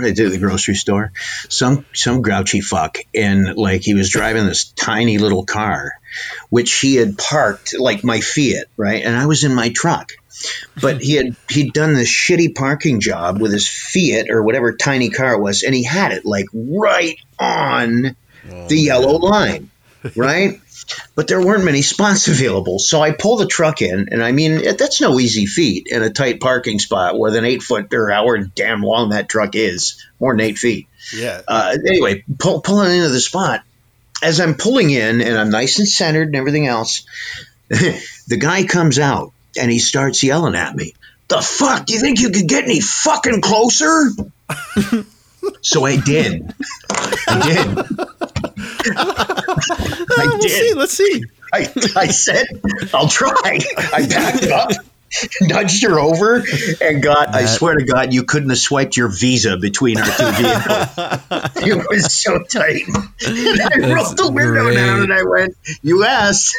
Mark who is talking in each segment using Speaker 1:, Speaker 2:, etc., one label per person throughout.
Speaker 1: what did I do at the grocery store? Some some grouchy fuck, and like he was driving this tiny little car, which he had parked like my Fiat, right, and I was in my truck. But he had he'd done this shitty parking job with his Fiat or whatever tiny car it was, and he had it like right on oh, the yellow line, right? But there weren't many spots available. So I pull the truck in, and I mean, that's no easy feat in a tight parking spot with an eight foot or hour damn long that truck is, more than eight feet.
Speaker 2: Yeah.
Speaker 1: Uh, anyway, pull, pulling into the spot. As I'm pulling in, and I'm nice and centered and everything else, the guy comes out and he starts yelling at me. The fuck? Do you think you could get any fucking closer? so I did. I did. I
Speaker 2: we'll
Speaker 1: did.
Speaker 2: see. Let's see.
Speaker 1: I, I said, I'll try. I backed up, nudged her over, and got, I swear to God, you couldn't have swiped your visa between our two vehicles. it was so tight. I rolled the window
Speaker 3: great.
Speaker 1: down and I went, U.S.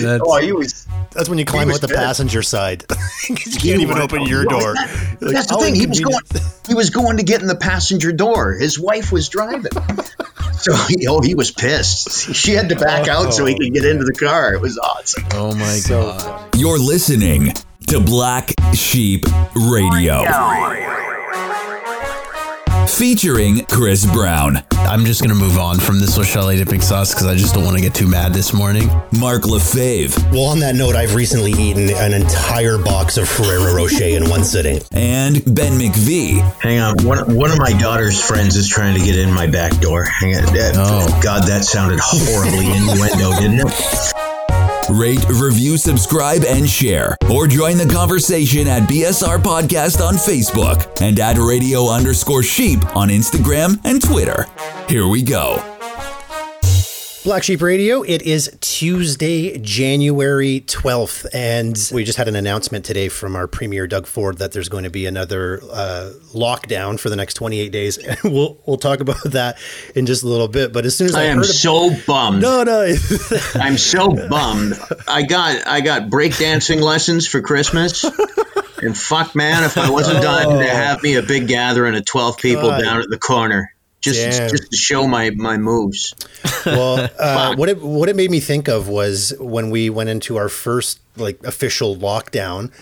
Speaker 3: That's,
Speaker 1: Oh, he was.
Speaker 2: That's when you climb
Speaker 1: was
Speaker 2: out the
Speaker 1: pissed.
Speaker 2: passenger side. you can't even open your door. You're like,
Speaker 1: That's the
Speaker 2: "How
Speaker 1: thing. He was going. He was going to get in the passenger door. His wife was driving, so he, oh, he was pissed. She had to back out so he could get into the car. It was awesome.
Speaker 3: oh my
Speaker 2: So
Speaker 3: god.
Speaker 4: You're listening to Black Sheep Radio. Featuring Chris Brown,
Speaker 3: I'm just gonna move on from this with Chalet dipping sauce because I just don't want to get too mad this morning.
Speaker 4: Mark LaFave,
Speaker 2: Well, on that note, I've recently eaten an entire box of Ferrero Rocher in one sitting.
Speaker 4: and Ben McVee.
Speaker 1: Hang on. One, one of my daughter's friends is trying to get in my back door. Hang on.
Speaker 3: Oh.
Speaker 1: God, that sounded horribly innuendo, didn't it?
Speaker 4: Rate, review, subscribe, and share. Or join the conversation at BSR Podcast on Facebook and at radio underscore sheep on Instagram and Twitter. Here we go.
Speaker 2: Black Sheep Radio. It is Tuesday, January 12th, and we just had an announcement today from our premier Doug Ford that there's going to be another uh, lockdown for the next 28 days. And we'll we'll talk about that in just a little bit. But as soon as I,
Speaker 1: I am
Speaker 2: of-
Speaker 1: so bummed.
Speaker 2: no, no,
Speaker 1: I'm so bummed. I got I got breakdancing lessons for Christmas. And fuck, man, if I wasn't done to have me a big gathering of 12 people
Speaker 2: God.
Speaker 1: down at the corner. Just,
Speaker 2: Damn.
Speaker 1: just to show my, my moves.
Speaker 2: well, uh, what it what it made me think of was when we went into our first like official lockdown.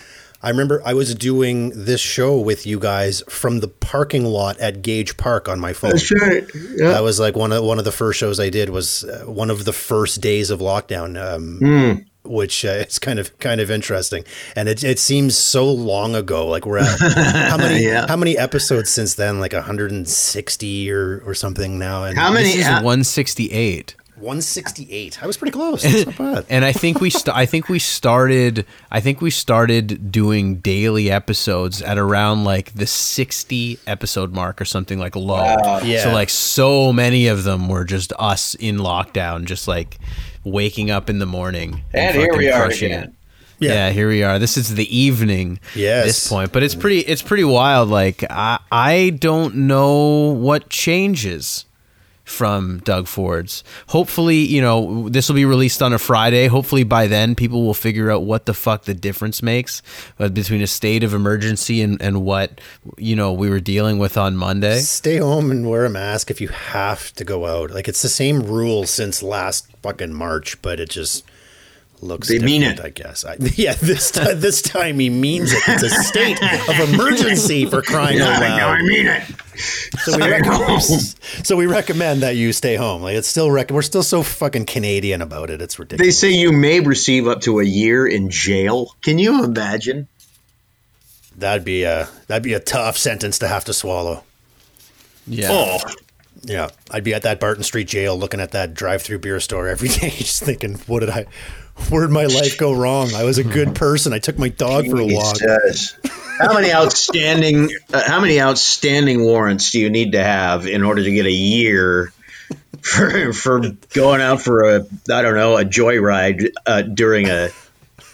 Speaker 2: I remember I was doing this show with you guys from the parking lot at Gage Park on my phone.
Speaker 1: That's right.
Speaker 2: That was like one of one of the first shows I did was uh, one of the first days of lockdown, um,
Speaker 1: Hmm.
Speaker 2: Which uh, it's kind of kind of interesting, and it it seems so long ago. Like we're at how many
Speaker 1: Yeah.
Speaker 2: how many episodes since then? Like 160 or or something now. And
Speaker 1: How many?
Speaker 3: This is
Speaker 1: uh,
Speaker 3: 168.
Speaker 2: 168. I was pretty close. That's not bad.
Speaker 3: and I think we st- I think we started I think we started doing daily episodes at around like the 60 episode mark or something like low.
Speaker 2: Yeah.
Speaker 3: So like so many of them were just us in lockdown just like waking up in the morning
Speaker 1: And here we are
Speaker 3: crushing
Speaker 1: again.
Speaker 3: it. Yeah. here we are. This is the evening.
Speaker 2: Yes.
Speaker 3: At this point, but it's pretty. It's pretty wild. Like I, I don't know what changes from Doug Ford's. Hopefully, you know, this will be released on a Friday. Hopefully, by then, people will figure out what the fuck the difference makes uh, between a state of emergency and, and what, you know, we were dealing with on Monday.
Speaker 2: Stay home and wear a mask if you have to go out. Like it's the same rule since last fucking March, but it just looks.
Speaker 1: They mean it.
Speaker 2: I guess. I, yeah, this time, this time he means it. It's a state of emergency for crying out
Speaker 1: I know, I mean it.
Speaker 2: So we, recommend, so we recommend that you stay home. Like it's still rec- we're still so fucking Canadian about it. It's ridiculous.
Speaker 1: They say you may receive up to a year in jail. Can you imagine?
Speaker 2: That'd be a that'd be a tough sentence to have to swallow.
Speaker 3: Yeah.
Speaker 1: Oh,
Speaker 2: Yeah, I'd be at that Barton Street jail looking at that drive-through beer store every day, just thinking, "What did I? Where did my life go wrong? I was a good person. I took my dog for a walk."
Speaker 1: Jesus. How many outstanding uh, how many outstanding warrants do you need to have in order to get a year for for going out for a I don't know a joyride uh, during a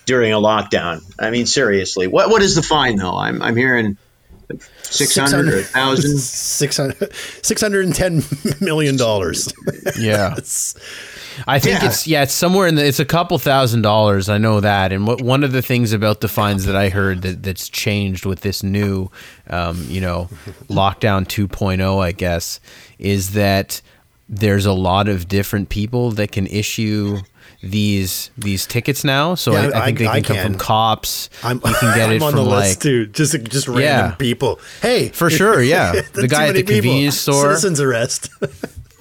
Speaker 1: during a lockdown? I mean seriously, what what is the fine though? I'm I'm hearing six hundred or thousand.
Speaker 2: 600 610 million dollars.
Speaker 3: Yeah. I think
Speaker 1: Yeah.
Speaker 3: it's yeah, it's somewhere in the it's a couple thousand dollars. I know that. And what one of the things about the fines that I heard that that's changed with this new, um, you know, lockdown 2.0, I guess, is that there's a lot of different people that can issue these these tickets now. So
Speaker 2: Yeah,
Speaker 3: I, I think
Speaker 2: I-
Speaker 3: they
Speaker 2: I
Speaker 3: can come from cops.
Speaker 2: I'm,
Speaker 3: you can get
Speaker 2: I'm
Speaker 3: it
Speaker 2: on
Speaker 3: from
Speaker 2: the
Speaker 3: like
Speaker 2: list dude. Just just random
Speaker 3: Yeah.
Speaker 2: people. Hey,
Speaker 3: For sure, yeah. The guy at
Speaker 2: many
Speaker 3: the convenience store.
Speaker 2: Citizens arrest.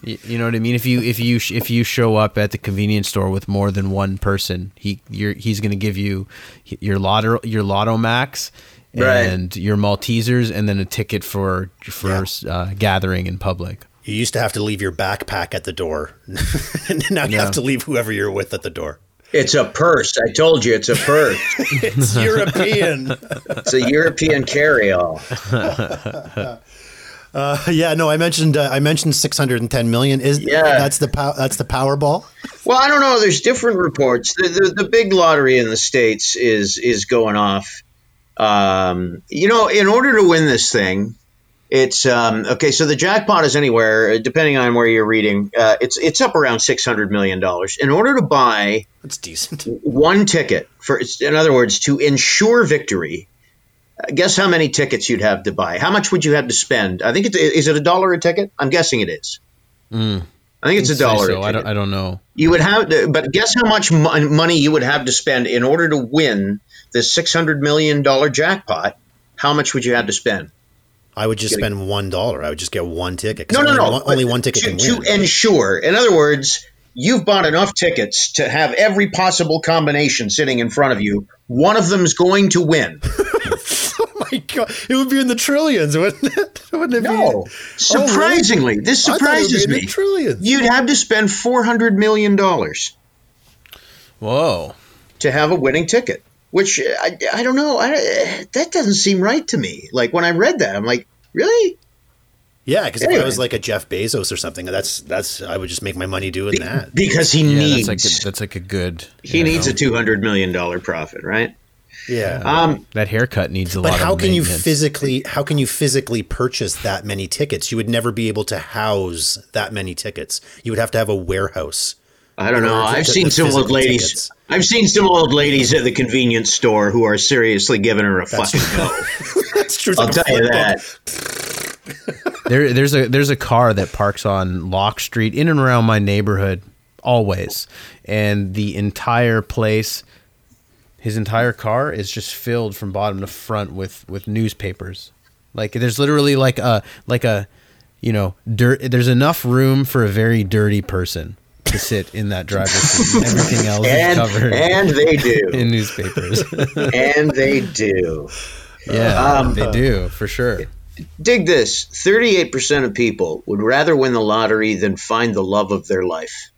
Speaker 3: You know what I mean? If you if you sh- if you show up at the convenience store with more than one person, he you're, he's going to give you your lotto your lotto max
Speaker 1: Right.
Speaker 3: and your Maltesers, and then a ticket for for uh, gathering in public.
Speaker 2: You used to have to leave your backpack at the door, and now you
Speaker 3: Yeah.
Speaker 2: have to leave whoever you're with at the door.
Speaker 1: It's a purse. I told you it's a purse.
Speaker 2: It's European.
Speaker 1: it's a European carry-all.
Speaker 2: Uh, yeah, no, I mentioned uh, I mentioned 610 million. Is
Speaker 1: Yeah.
Speaker 2: that's the pow- that's the Powerball?
Speaker 1: Well, I don't know. There's different reports. The, the the big lottery in the states is is going off. Um, you know, in order to win this thing, it's um, okay. So the jackpot is anywhere, depending on where you're reading. Uh, it's it's up around six hundred million dollars. In order to buy
Speaker 2: That's decent.
Speaker 1: one ticket for, in other words, to ensure victory. uh, Guess how many tickets you'd have to buy? How much would you have to spend? I think it's is it a dollar a ticket? I'm guessing it is. I think it's a dollar.
Speaker 3: so.
Speaker 1: a
Speaker 3: I
Speaker 1: ticket.
Speaker 3: don't I don't know.
Speaker 1: You would have, to, but guess how much money you would have to spend in order to win the six hundred million dollar jackpot? How much would you have to spend?
Speaker 2: I would just spend one dollar. I would just get one ticket.
Speaker 1: No, no, no.
Speaker 2: One, only one ticket
Speaker 1: to, to ensure. In other words, you've bought enough tickets to have every possible combination sitting in front of you. One of them's going to win.
Speaker 2: oh my god, it would be in the trillions, wouldn't it? Wouldn't it
Speaker 1: No, oh,
Speaker 2: be?
Speaker 1: surprisingly, this
Speaker 2: it would be
Speaker 1: surprises
Speaker 2: in the
Speaker 1: me.
Speaker 2: trillions.
Speaker 1: You'd have to spend four hundred million dollars
Speaker 3: Whoa.
Speaker 1: to have a winning ticket, which uh, I, I don't know. I, that doesn't seem right to me. Like when I read that, I'm like, really?
Speaker 2: Yeah, because if I was like a Jeff Bezos or something, that's that's I would just make my money doing that.
Speaker 1: Because he
Speaker 3: Yeah,
Speaker 1: needs
Speaker 3: that's like a, that's like a good.
Speaker 1: he needs
Speaker 3: know,
Speaker 1: a two hundred million dollar profit, right?
Speaker 2: Yeah.
Speaker 1: Um,
Speaker 3: that haircut needs a
Speaker 2: but
Speaker 3: lot
Speaker 2: how
Speaker 3: of
Speaker 2: can you physically how can you physically purchase that many tickets? You would never be able to house that many tickets. You would have to have a warehouse.
Speaker 1: I don't know. I've seen some old ladies.
Speaker 2: tickets.
Speaker 1: I've seen some old ladies at the convenience store who are seriously giving her a
Speaker 2: That's
Speaker 1: fucking go.
Speaker 2: That's true.
Speaker 1: I'll
Speaker 2: like
Speaker 1: tell you that.
Speaker 3: There, there's a there's a car that parks on Locke Street in and around my neighborhood always, and the entire place, his entire car is just filled from bottom to front with with newspapers. Like there's literally like a like a, you know, dirt. There's enough room for a very dirty person to sit in that driver's seat. Everything else
Speaker 1: And,
Speaker 3: is covered
Speaker 1: and they do.
Speaker 3: in newspapers.
Speaker 1: and they do.
Speaker 3: yeah,
Speaker 1: Um,
Speaker 3: they do for sure.
Speaker 1: Dig this 38% of people would rather win the lottery than find the love of their life.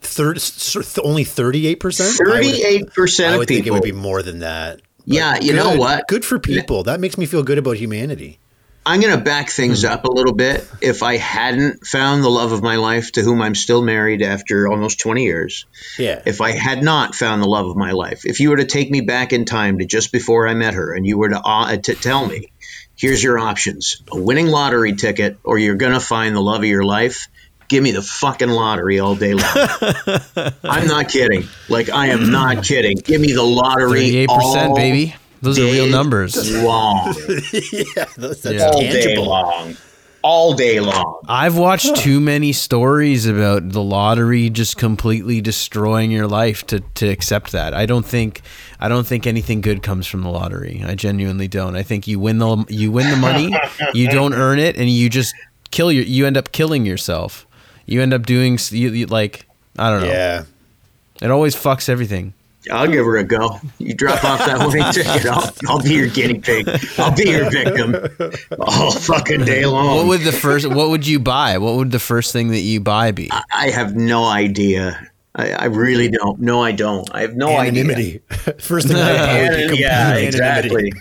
Speaker 2: Third, s- s- only thirty-eight percent.
Speaker 1: 38%
Speaker 2: I
Speaker 1: of
Speaker 2: would think it would be more than that.
Speaker 1: Yeah, you know what?
Speaker 2: Good for people. That makes me feel good about humanity.
Speaker 1: I'm going to back things
Speaker 2: Hmm.
Speaker 1: up a little bit. If I hadn't found the love of my life, to whom I'm still married after almost 20 years,
Speaker 2: Yeah.
Speaker 1: if I had not found the love of my life, if you were to take me back in time to just before I met her and you were to, uh, to tell me, here's your options a winning lottery ticket or you're going to find the love of your life, give me the fucking lottery all day long. I'm not kidding. Like, I am not kidding. Give me the lottery.
Speaker 3: Thirty-eight percent,
Speaker 1: all
Speaker 3: baby. Those are real numbers.
Speaker 1: Long.
Speaker 2: yeah, that's, that's
Speaker 3: Yeah.
Speaker 1: all day long. All day long.
Speaker 3: I've watched too many stories about the lottery just completely destroying your life to, to accept that. I don't think I don't think anything good comes from the lottery. I genuinely don't. I think you win the you win the money, you don't earn it, and you just kill your you end up killing yourself. You end up doing you, you, like I don't know.
Speaker 2: Yeah.
Speaker 3: It always fucks everything.
Speaker 1: I'll give her a go. You drop off that winning ticket, I'll, I'll be your guinea pig. I'll be your victim all fucking day long.
Speaker 3: What would the first what would you buy? What would the first thing that you buy be?
Speaker 1: I have no idea. I, I really don't. No, I don't. I have no
Speaker 2: Anonymity. First thing I
Speaker 1: idea.
Speaker 2: would be complete
Speaker 1: yeah,
Speaker 2: anonymity.
Speaker 1: exactly.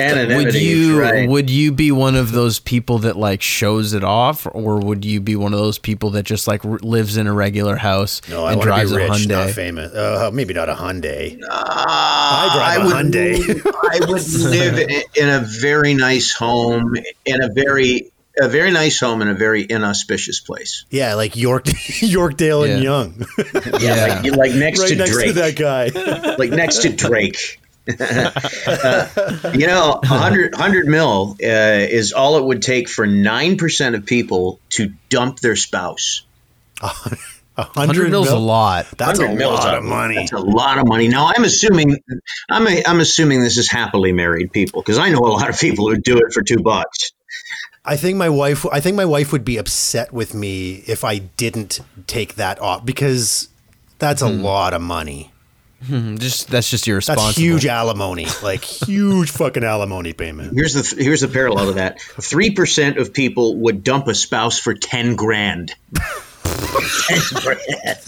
Speaker 1: Anonymity.
Speaker 3: would you
Speaker 1: right.
Speaker 3: would you be one of those people that like shows it off or would you be one of those people that just like r- lives in a regular house
Speaker 2: No, I
Speaker 3: and
Speaker 2: want
Speaker 3: drives
Speaker 2: be
Speaker 3: a
Speaker 2: rich, not
Speaker 3: Hyundai
Speaker 2: famous. Uh, maybe not a Hyundai.
Speaker 1: I
Speaker 2: drive a Hyundai.
Speaker 1: I would live i- in a very nice home in a very a very nice home in a very inauspicious place.
Speaker 2: Yeah, like York, Yorkdale and
Speaker 3: Yeah.
Speaker 2: Yonge,
Speaker 3: Yeah.
Speaker 1: Like, like next
Speaker 2: right
Speaker 1: to
Speaker 2: next
Speaker 1: Drake.
Speaker 2: to that guy.
Speaker 1: like next to Drake. You know, 100, 100 mil uh, is all it would take for 9% of people to dump their spouse.
Speaker 2: A
Speaker 3: 100 mils a lot.
Speaker 2: That's a
Speaker 1: mil
Speaker 2: lot of money.
Speaker 1: That's a lot of money. Now, I'm assuming, I'm, a, I'm assuming this is happily married people because I know a lot of people who do it for two bucks.
Speaker 2: I think my wife. I think my wife would be upset with me if I didn't take that off because that's a lot of money.
Speaker 3: Hmm, just that's just irresponsible.
Speaker 2: That's huge alimony, like huge fucking alimony payment.
Speaker 1: Here's the here's the parallel to that. Three percent of people would dump a spouse for ten grand. ten grand.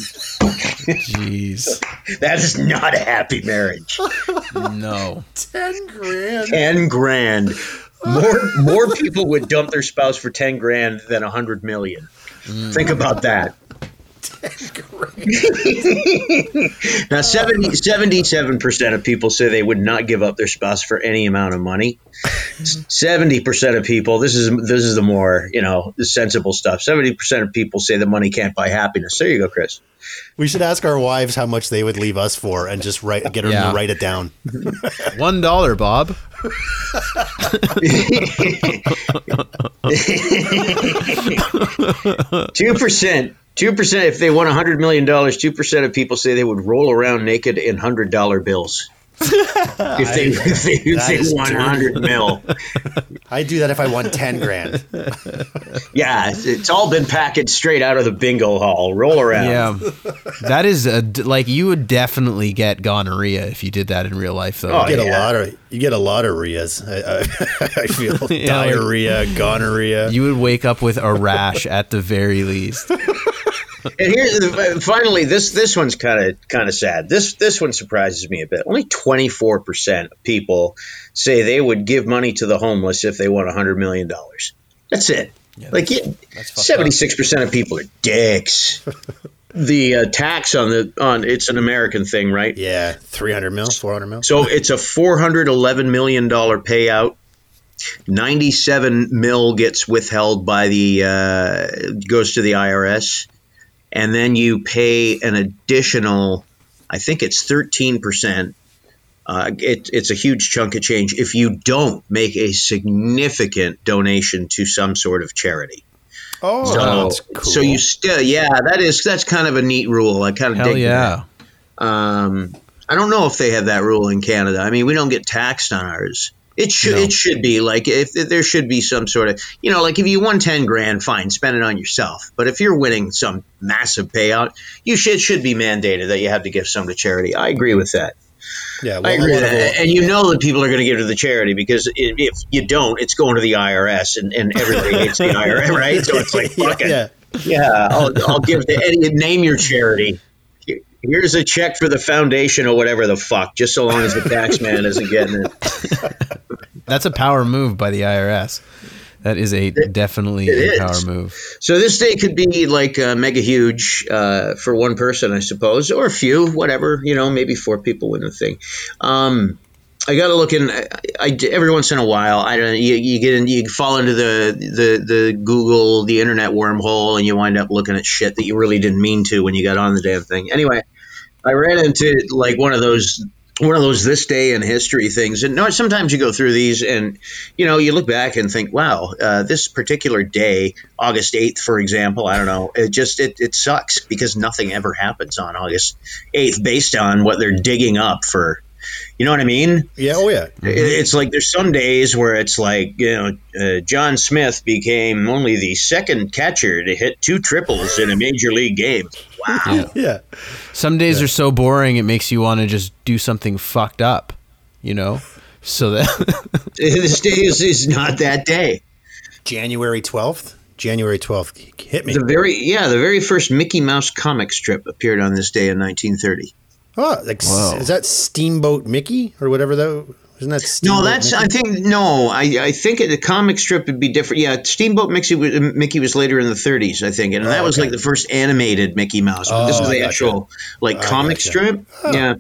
Speaker 3: Jeez.
Speaker 1: That is not a happy marriage.
Speaker 3: No.
Speaker 2: Ten grand.
Speaker 1: ten grand. More more people would dump their spouse for ten grand than a hundred million. Hmm. Think about that. now 77 percent of people say they would not give up their spouse for any amount of money. Seventy percent of people, this is this is the more you know the sensible stuff. Seventy percent of people say the money can't buy happiness. There you go, Chris.
Speaker 2: We should ask our wives how much they would leave us for, and just write, get them
Speaker 3: Yeah.
Speaker 2: to write it down.
Speaker 3: One dollar, Bob.
Speaker 1: Two percent. Two percent. If they won hundred million dollars, two percent of people say they would roll around naked in hundred dollar bills. If they if they, if they
Speaker 2: is
Speaker 1: won hundred mil,
Speaker 2: I'd do that if I won ten grand.
Speaker 1: yeah, it's, it's all been packaged straight out of the bingo hall. Roll around.
Speaker 3: Yeah. That is a, like you would definitely get gonorrhea if you did that in real life though.
Speaker 1: Oh,
Speaker 2: You get oh,
Speaker 1: yeah.
Speaker 2: a lot of you get a lot of rias. I, I, I feel
Speaker 3: Yeah, like-
Speaker 2: diarrhea, gonorrhea.
Speaker 3: You would wake up with a rash at the very least.
Speaker 1: And here's the, finally this this one's kind of kind of sad. This this one surprises me a bit. Only twenty four percent of people say they would give money to the homeless if they won hundred million dollars. That's it. like seventy six percent of people are dicks. the uh, tax on the on it's an American thing, right?
Speaker 2: yeah, three hundred mil, four hundred mil.
Speaker 1: So it's a four hundred eleven million dollar payout. Ninety seven mil gets withheld by the uh, goes to the IRS, and then you pay an additional. I think it's thirteen percent. Uh, it, it's a huge chunk of change if you don't make a significant donation to some sort of charity.
Speaker 2: Oh,
Speaker 1: So,
Speaker 2: that's cool.
Speaker 1: so you still, yeah, that is that's kind of a neat rule. I kind of
Speaker 3: Hell
Speaker 1: dig
Speaker 3: yeah.
Speaker 1: that. Um, I don't know if they have that rule in Canada. I mean, we don't get taxed on ours. It should
Speaker 3: No.
Speaker 1: it should be like if there should be some sort of you know like if you won ten grand, fine, spend it on yourself. But if you're winning some massive payout, you should should be mandated that you have to give some to charity. I agree with that.
Speaker 2: yeah,
Speaker 1: I agree that. And you know that people are going to give to the charity because if, if you don't, it's going to the IRS, and, and everybody hates the IRS, right? So it's like fuck it.
Speaker 2: yeah,
Speaker 1: Yeah, I'll, I'll give to any name your charity. Here- Here's a check for the foundation or whatever the fuck, just so long as the tax man isn't getting it.
Speaker 3: That's a power move by the IRS. That is a definitely
Speaker 1: it
Speaker 3: a power move.
Speaker 1: So this day could be like uh, mega huge uh, for one person, I suppose, or a few, whatever. You know, maybe four people win the thing. Um, I got to look in. I, I- every once in a while. I don't. You, you get in. You fall into the, the the Google, the internet wormhole, and you wind up looking at shit that you really didn't mean to when you got on the damn thing. Anyway, I ran into like one of those one of those this day in history things. And no, sometimes you go through these and you know you look back and think, wow, uh, this particular day, August eighth, for example, I don't know, it just it, it sucks because nothing ever happens on August eighth based on what they're digging up for. You know what I mean?
Speaker 2: yeah, oh yeah.
Speaker 1: It- It's like there's some days where it's like you know uh, John Smith became only the second catcher to hit two triples in a major league game. Wow.
Speaker 2: Yeah.
Speaker 3: Some days are so boring it makes you want to just do something fucked up, you know? So that
Speaker 1: this day is, is not that day.
Speaker 2: January 12th? January 12th. Hit me.
Speaker 1: The very yeah, the very first Mickey Mouse comic strip appeared on this day in 1930.
Speaker 2: Oh, like,
Speaker 3: Whoa.
Speaker 2: is that Steamboat Mickey or whatever that Isn't that Steamboat
Speaker 1: No, that's
Speaker 2: Mickey?
Speaker 1: I think no, I I think the comic strip would be different. Yeah, Steamboat Mickey was, Mickey was later in the 30s, I think, and that was
Speaker 2: okay.
Speaker 1: like the first animated Mickey Mouse. But this
Speaker 2: Oh,
Speaker 1: is the
Speaker 2: I gotcha.
Speaker 1: actual like
Speaker 2: I
Speaker 1: comic
Speaker 2: gotcha.
Speaker 1: strip. Yeah.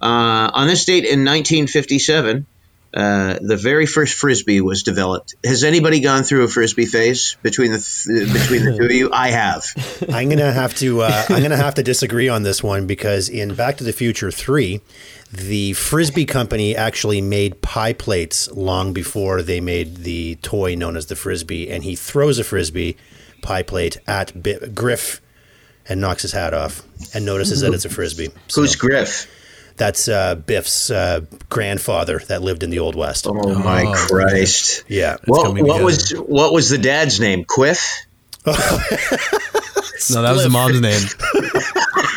Speaker 1: Uh, on this date in 1957, uh, the very first frisbee was developed. Has anybody gone through a frisbee phase between the th- between the two of you? I have.
Speaker 2: I'm gonna have to uh, I'm gonna have to disagree on this one because in Back to the Future Three, the frisbee company actually made pie plates long before they made the toy known as the frisbee, and he throws a frisbee pie plate at B- Griff and knocks his hat off and notices that it's a frisbee. So
Speaker 1: Who's Griff?
Speaker 2: That's uh, Biff's uh, grandfather that lived in the Old West.
Speaker 1: Oh my Christ!
Speaker 2: Yeah.
Speaker 1: What, what
Speaker 3: together.
Speaker 1: was what was the dad's name? Quiff.
Speaker 3: No, that was the mom's name.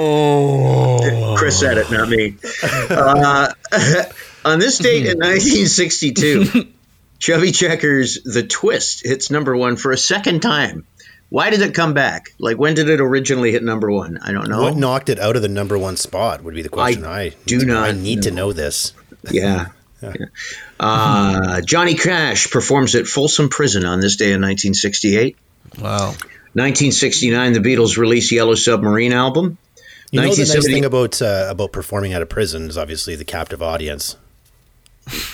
Speaker 1: Oh, Chris said it, not me. Uh, on this date in 1962, Chubby Checkers The Twist hits number one for a second time. Why did it come back? Like, when did it originally hit number one? I don't know.
Speaker 2: What knocked it out of the number one spot would be the question.
Speaker 1: I
Speaker 2: I,
Speaker 1: do not
Speaker 2: I need to know this.
Speaker 1: Yeah. Yeah. Uh, Johnny Cash performs at Folsom Prison on this day in 1968.
Speaker 3: Wow.
Speaker 1: 1969, the Beatles release Yellow Submarine album.
Speaker 2: You know the nice thing about uh, about performing at a prison is obviously the captive audience.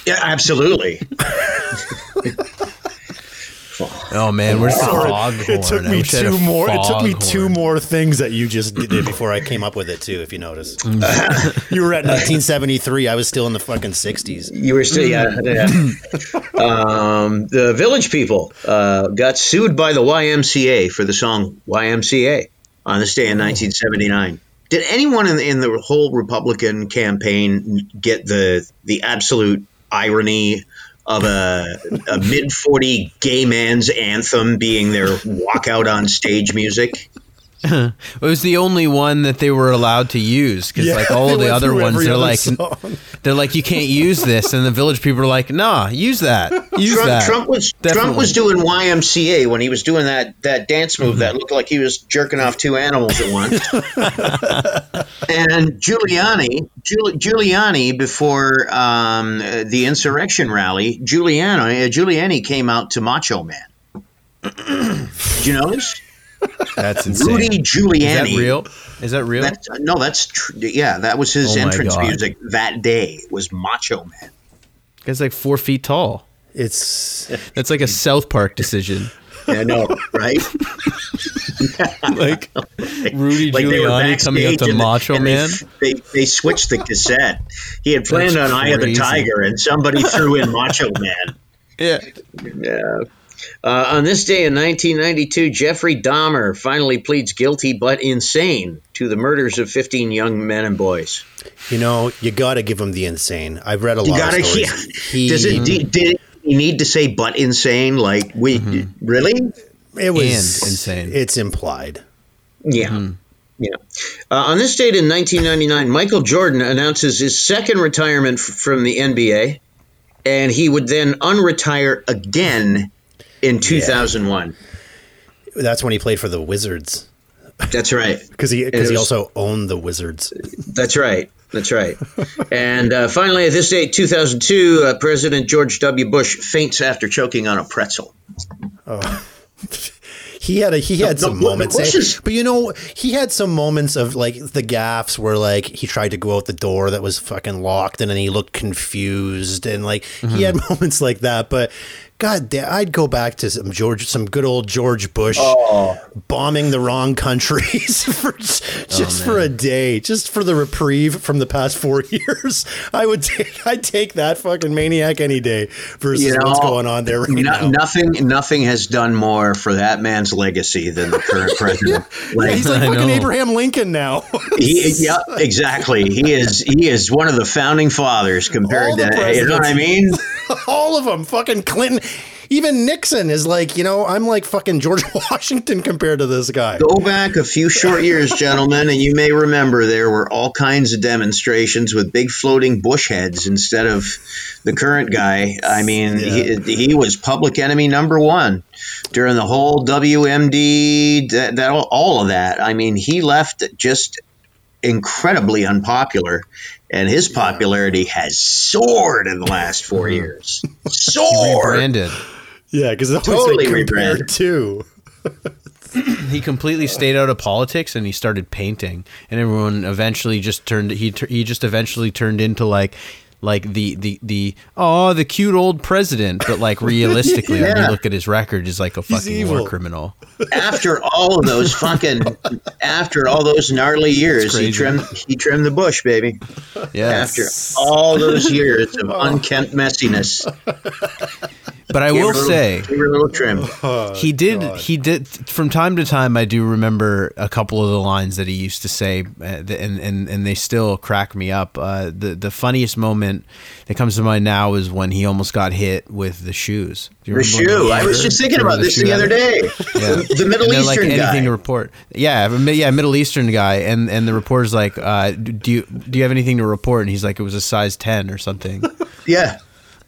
Speaker 1: Yeah, absolutely.
Speaker 3: Oh man, where's the foghorn?
Speaker 2: It took me
Speaker 3: wish I had a
Speaker 2: two more. It took me two more things that you just did before I came up with it too. If you notice, you were at 1973. I was still in the fucking 60s.
Speaker 1: You were still, yeah. yeah. um, the Village People uh, got sued by the YMCA for the song YMCA on this day in 1979. Did anyone in, in the whole Republican campaign get the the absolute irony of a, a mid 40 gay man's anthem being their walkout on stage music?
Speaker 3: It was the only one that they were allowed to use because
Speaker 2: Yeah,
Speaker 3: like all
Speaker 2: they
Speaker 3: the other ones,
Speaker 2: every
Speaker 3: they're
Speaker 2: other
Speaker 3: like,
Speaker 2: song.
Speaker 3: they're like, you can't use this, and the village people are like, nah, use that, use
Speaker 1: Trump,
Speaker 3: that.
Speaker 1: Trump was Trump was doing YMCA when he was doing that that dance move that looked like he was jerking off two animals at once. and Giuliani, Giul- Giuliani, before um, the insurrection rally, Giuliani uh, Giuliani came out to Macho Man. Did you notice?
Speaker 3: That's insane.
Speaker 1: Rudy
Speaker 3: Is that
Speaker 1: Giuliani.
Speaker 3: real? Is that real?
Speaker 1: That's, no, that's tr- yeah. That was his
Speaker 3: Oh
Speaker 1: entrance
Speaker 3: God.
Speaker 1: music that day. Was Macho Man.
Speaker 3: Guy's like four feet tall.
Speaker 2: It's
Speaker 3: That's like a South Park decision.
Speaker 1: I know, right?
Speaker 3: like Rudy
Speaker 1: Like
Speaker 3: Giuliani coming up to
Speaker 1: and-
Speaker 3: Macho
Speaker 1: and
Speaker 3: Man.
Speaker 1: They, they switched the cassette. He had planned
Speaker 3: That's
Speaker 1: on Eye of the. Tiger, and somebody threw in Macho Man.
Speaker 3: Yeah.
Speaker 1: Yeah. Uh, on this day in 1992, Jeffrey Dahmer finally pleads guilty but insane to the murders of 15 young men and boys.
Speaker 2: you know you got to give him the insane. I've read a lot.
Speaker 1: You
Speaker 2: lot
Speaker 1: gotta,
Speaker 2: of
Speaker 1: yeah.
Speaker 2: He,
Speaker 1: Does it? Did, did he need to say but insane? Like we really?
Speaker 2: it was
Speaker 3: And insane.
Speaker 2: It's implied.
Speaker 1: Yeah. Yeah. Uh, on this date in 1999, Michael Jordan announces his second retirement f- from the NBA, and he would then unretire again in 2001.
Speaker 2: That's when he played for the Wizards
Speaker 1: That's right.
Speaker 2: because he because he also owned the Wizards.
Speaker 1: That's right. That's right. and uh, finally, at this date, 2002, uh, President George W. Bush faints after choking on a pretzel. Oh.
Speaker 2: He had a he had
Speaker 1: No,
Speaker 2: some
Speaker 1: no,
Speaker 2: moments, eh? but you know he had some moments of like the gaffes where like he tried to go out the door that was fucking locked, and then he looked confused, and like he had moments like that. But God damn, I'd go back to some George, some good old George Bush oh. bombing the wrong countries for just, oh, just for a day, just for the reprieve from the past four years. I would take I'd take that fucking maniac any day versus
Speaker 1: You know,
Speaker 2: what's going on there right
Speaker 1: No-
Speaker 2: now.
Speaker 1: nothing, nothing has done more for that man's legacy than the current president. Like,
Speaker 2: He's like
Speaker 3: I
Speaker 2: fucking
Speaker 3: know.
Speaker 2: Abraham Lincoln now.
Speaker 1: He, yeah, exactly. He is he is one of the founding fathers compared
Speaker 2: All
Speaker 1: to you know what I mean.
Speaker 2: all of them. Fucking Clinton. Even Nixon is like, you know, I'm like fucking George Washington compared to this guy.
Speaker 1: Go back a few short years, gentlemen, and you may remember there were all kinds of demonstrations with big floating bush heads instead of the current guy. I mean, he, he was public enemy number one during the whole WMD, that, that all of that. I mean, he left just incredibly unpopular and his popularity has soared in the last four
Speaker 3: Mm-hmm.
Speaker 1: years. Soared.
Speaker 2: Yeah, because it's
Speaker 1: Totally
Speaker 2: always been
Speaker 1: rebranded.
Speaker 2: compared to.
Speaker 3: He completely stayed out of politics and he started painting, and everyone eventually just turned. He he just eventually turned into like. Like the the the oh the cute old president, but like realistically, when you look at his record, he's like a fucking war criminal.
Speaker 1: after all of those fucking, after all those gnarly years, he trimmed he trimmed the bush, baby.
Speaker 3: Yeah,
Speaker 1: After all those years of oh. unkempt messiness,
Speaker 3: but I will
Speaker 1: little-
Speaker 3: say
Speaker 1: a little trim.
Speaker 3: he did he did from time to time i do remember a couple of the lines that he used to say uh, and and, and they still crack me up uh, the the funniest moment that comes to mind now is when he almost got hit with the shoes Do you
Speaker 1: The shoe. I was just thinking
Speaker 3: remember
Speaker 1: about this the other day.
Speaker 3: Yeah.
Speaker 1: The, the Middle
Speaker 3: And they're like
Speaker 1: Eastern
Speaker 3: anything
Speaker 1: guy.
Speaker 3: to report. Yeah, yeah, Middle Eastern guy, and and the reporter's like, uh, "Do you do you have anything to report?" And he's like, "It was a size ten or something."
Speaker 1: Yeah.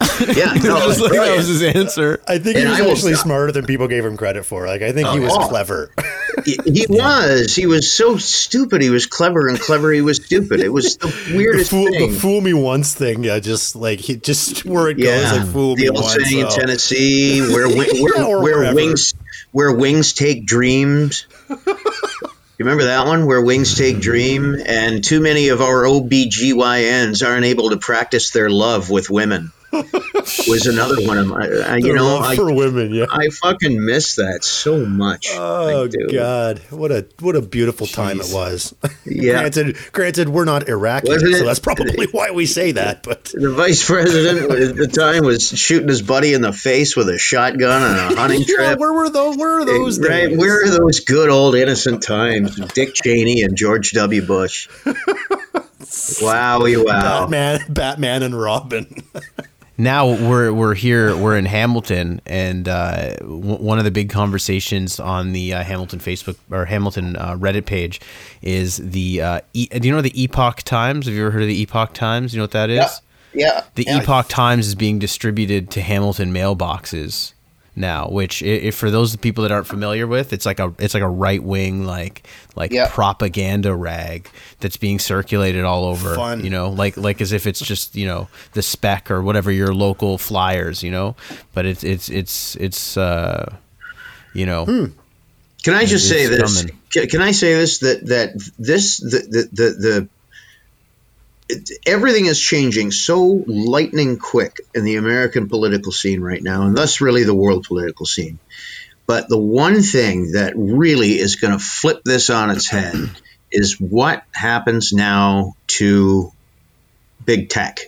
Speaker 1: Yeah. No,
Speaker 3: Just like, that was his answer.
Speaker 2: I think he was
Speaker 1: I
Speaker 2: actually
Speaker 1: stop.
Speaker 2: smarter than people gave him credit for. Like I think he oh, was
Speaker 1: Oh.
Speaker 2: clever.
Speaker 1: He, he was. He was so stupid. He was clever, and clever. He was stupid. It was the
Speaker 2: the,
Speaker 1: weirdest
Speaker 2: fool, the fool me once thing, yeah, just like he just where it
Speaker 1: yeah,
Speaker 2: goes, like fool
Speaker 1: the
Speaker 2: me
Speaker 1: old
Speaker 2: once.
Speaker 1: saying in
Speaker 2: oh.
Speaker 1: Tennessee, where where,
Speaker 2: Or
Speaker 1: where
Speaker 2: wherever.
Speaker 1: wings where wings take dreams. You remember that one where wings take dream and too many of our OBGYNs aren't able to practice their love with women. Was another one of my I, you know I,
Speaker 2: for women, yeah.
Speaker 1: I fucking miss that so much.
Speaker 2: Oh God, what a what a beautiful time it was.
Speaker 1: Yeah.
Speaker 2: granted, granted, we're not Iraqi,
Speaker 1: Wasn't it?
Speaker 2: so that's probably why we say that. But
Speaker 1: The vice president at the time was shooting his buddy in the face with a shotgun on a hunting
Speaker 2: yeah,
Speaker 1: trip.
Speaker 2: where were those? Where are eh, those?
Speaker 1: right? Where are those good old innocent times? Dick Cheney and George W. Bush. Wowie wow.
Speaker 2: Batman, Batman, and Robin.
Speaker 3: Now we're we're here we're in Hamilton and uh, w- one of the big conversations on the uh, Hamilton Facebook or Hamilton uh, Reddit page is the uh, e- do you know the Epoch Times? Have you ever heard of the Epoch Times? You know what that is?
Speaker 1: Yeah.
Speaker 3: the
Speaker 1: yeah.
Speaker 3: Epoch Times is being distributed to Hamilton mailboxes now which if for those people that aren't familiar with it's like a it's like a right wing like like
Speaker 1: Yeah.
Speaker 3: propaganda rag that's being circulated all over
Speaker 2: Fun.
Speaker 3: you know like like as if it's just you know the spec or whatever your local flyers you know but it's it's it's it's uh you know
Speaker 1: Can I just say this?
Speaker 3: coming.
Speaker 1: Can, can I say this? That that this the the the, the everything is changing so lightning quick in the American political scene right now, and thus really the world political scene. But the one thing that really is going to flip this on its head is what happens now to big tech.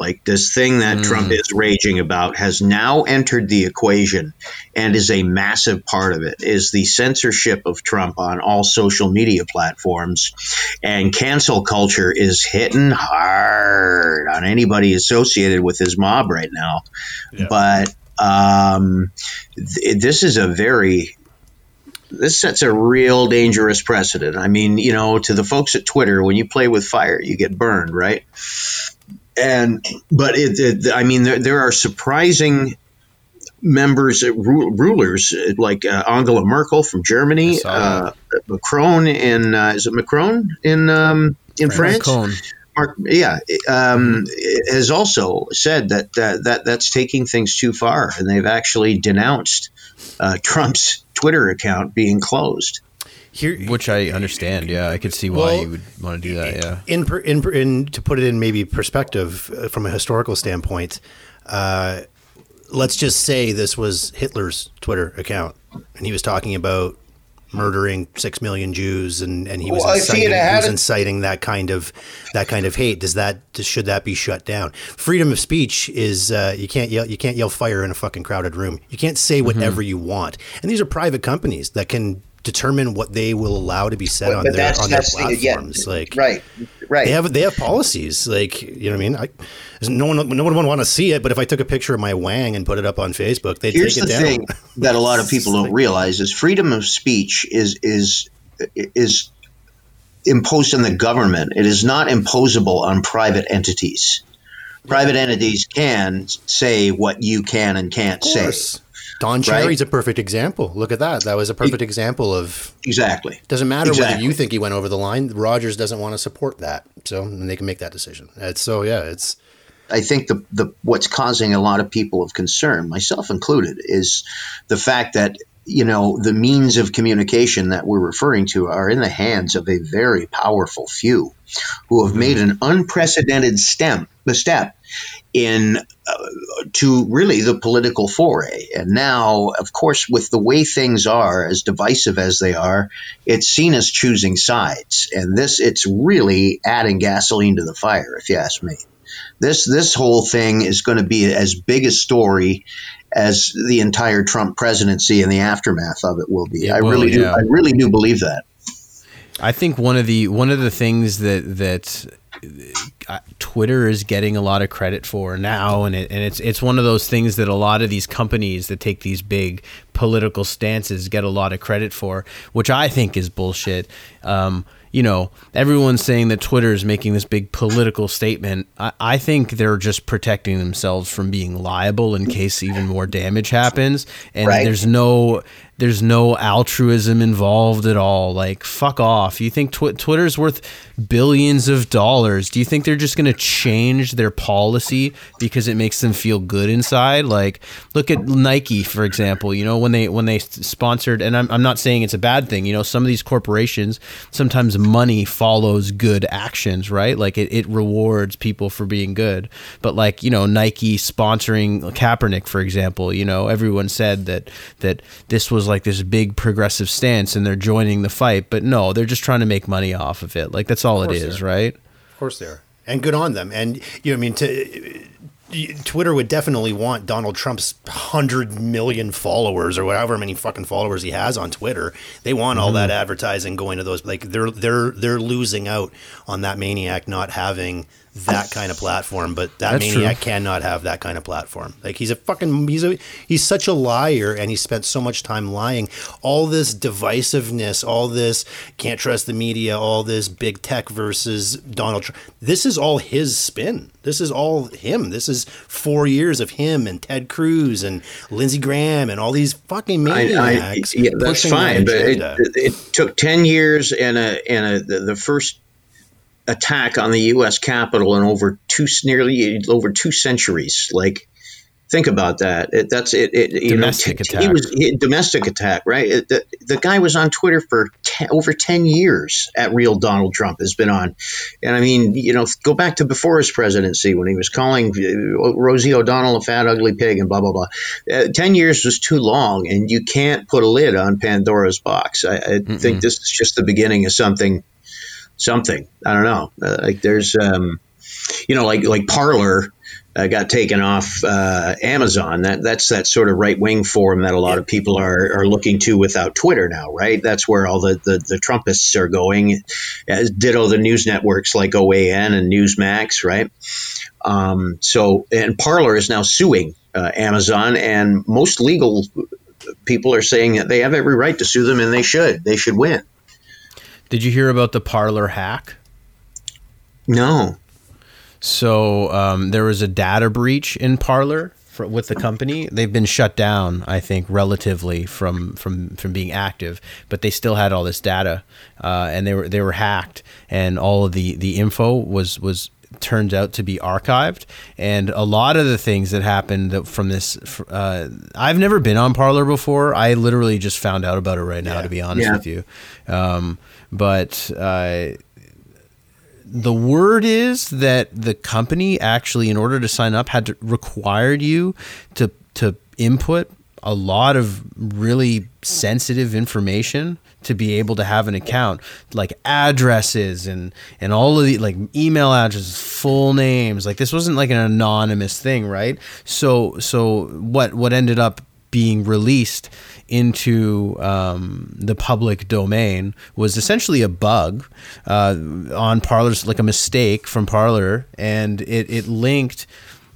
Speaker 1: Like this thing that Trump is raging about has now entered the equation and is a massive part of it is the censorship of Trump on all social media platforms and cancel culture is hitting hard on anybody associated with his mob right now.
Speaker 2: Yeah.
Speaker 1: But um, th- this is a very this sets a real dangerous precedent. I mean, you know, to the folks at Twitter, when you play with fire, you get burned, right? And but it, it I mean, there, there are surprising members, uh, ru- rulers uh, like uh, Angela Merkel from Germany, uh, Macron in uh, is it Macron in um, in France?
Speaker 3: Cone.
Speaker 1: Mark, yeah, um, has also said that, that that that's taking things too far, and they've actually denounced uh, Trump's Twitter account being closed.
Speaker 2: Here,
Speaker 3: which I understand yeah I could see why
Speaker 2: Well,
Speaker 3: you would want to do that yeah
Speaker 2: in, in, in to put it in maybe perspective uh, from a historical standpoint, uh, let's just say this was Hitler's Twitter account, and he was talking about murdering six million Jews, and, and he was
Speaker 1: Well,
Speaker 2: inciting, he was inciting that kind of that kind of hate. Does that should that be shut down? Freedom of speech is uh, you can't yell you can't yell fire in a fucking crowded room. You can't say whatever you want, and these are private companies that can determine what they will allow to be said on their on their platforms. like
Speaker 1: right, right.
Speaker 2: they have they have policies like you know what I mean. I no one no one would want to see it, but if I took a picture of my wang and put it up on Facebook, they'd
Speaker 1: Here's
Speaker 2: take it down.
Speaker 1: thing that a lot of people don't realize is freedom of speech is is is imposed on the government. It is not imposable on private entities. Private entities can say what you can and can't
Speaker 2: Of
Speaker 1: say.
Speaker 2: Don
Speaker 1: Right.
Speaker 2: Cherry's a perfect example. Look at that. That was a perfect example of
Speaker 1: Exactly.
Speaker 2: doesn't matter whether you think he went over the line. Rogers doesn't want to support that, so they can make that decision. It's so yeah, it's
Speaker 1: I think the, the what's causing a lot of people of concern, myself included, is the fact that you know the means of communication that we're referring to are in the hands of a very powerful few who have made an unprecedented stem, step in uh, to really the political foray. And now, of course, with the way things are, as divisive as they are, it's seen as choosing sides. And this, it's really adding gasoline to the fire, if you ask me. This this whole thing is going to be as big a story as the entire Trump presidency and the aftermath of it will be.
Speaker 3: Yeah,
Speaker 1: I
Speaker 3: well,
Speaker 1: really do.
Speaker 3: yeah.
Speaker 1: I really do believe that.
Speaker 3: I think one of the one of the things that that uh, Twitter is getting a lot of credit for now, and it, and it's it's one of those things that a lot of these companies that take these big political stances get a lot of credit for, which I think is bullshit. Um, you know, everyone's saying that Twitter is making this big political statement. I, I think they're just protecting themselves from being liable in case even more damage happens. And
Speaker 1: Right.
Speaker 3: there's no there's no altruism involved at all. Like fuck off. You think tw- Twitter's worth billions of dollars? Do you think they're just going to change their policy because it makes them feel good inside? Like look at Nike for example. You know when they when they sponsored, and I'm I'm not saying it's a bad thing. You know some of these corporations sometimes money follows good actions, right? Like it, it rewards people for being good. But like you know Nike sponsoring Kaepernick for example. You know everyone said that that this was like this big progressive stance and they're joining the fight, but no, they're just trying to make money off of it. Like that's all it is, right?
Speaker 2: Of course they are, and good on them. And you know, I mean, to, Twitter would definitely want Donald Trump's hundred million followers or whatever many fucking followers he has on Twitter. They want all mm-hmm. that advertising going to those. Like they're they're they're losing out on that maniac not having that kind of platform. But that
Speaker 3: That's true.
Speaker 2: maniac cannot have that kind of platform. Like he's a fucking he's a he's such a liar, and he spent so much time lying. All this divisiveness, all this can't trust the media, all this big tech versus Donald Trump. This is all his spin. This is all him. This is four years of him and Ted Cruz and Lindsey Graham and all these fucking
Speaker 1: I, I,
Speaker 2: maniacs.
Speaker 1: yeah, that's
Speaker 2: pushing
Speaker 1: fine, but it,
Speaker 2: agenda.
Speaker 1: it, it took ten years and a and a the, the first attack on the U.S. Capitol in over two nearly over two centuries. Like, think about that. It, that's it. it you
Speaker 3: Domestic
Speaker 1: know, t-
Speaker 3: attack.
Speaker 1: He was he, domestic attack, right? It, the, the guy was on Twitter for 10, over ten years. At real Donald Trump has been on, and I mean, you know, go back to before his presidency when he was calling uh, Rosie O'Donnell a fat, ugly pig, and blah blah blah. Uh, ten years was too long, and you can't put a lid on Pandora's box. I, I think this is just the beginning of something. Something I don't know. Uh, like there's, um, you know, like like Parler uh, got taken off uh, Amazon. That that's that sort of right wing forum that a lot of people are, are looking to without Twitter now, right? That's where all the, the, the Trumpists are going. As ditto the news networks like OAN and Newsmax, right? Um, so and Parler is now suing uh, Amazon, and most legal people are saying that they have every right to sue them, and they should. They should win.
Speaker 3: Did you hear about the Parler hack?
Speaker 1: No.
Speaker 3: So um, there was a data breach in Parler for, with the company. They've been shut down, I think, relatively from from from being active, but they still had all this data, uh, and they were they were hacked, and all of the the info was was turns out to be archived and a lot of the things that happened from this uh, i've never been on Parler before i literally just found out about it right now to be honest
Speaker 1: Yeah.
Speaker 3: with you um, but uh, the word is that the company actually in order to sign up had to required you to to input a lot of really sensitive information to be able to have an account like addresses and and all of the like email addresses full names. Like this wasn't like an anonymous thing right? So so what what ended up being released into um, the public domain was essentially a bug uh, on Parler's, like a mistake from Parlor, and it, it linked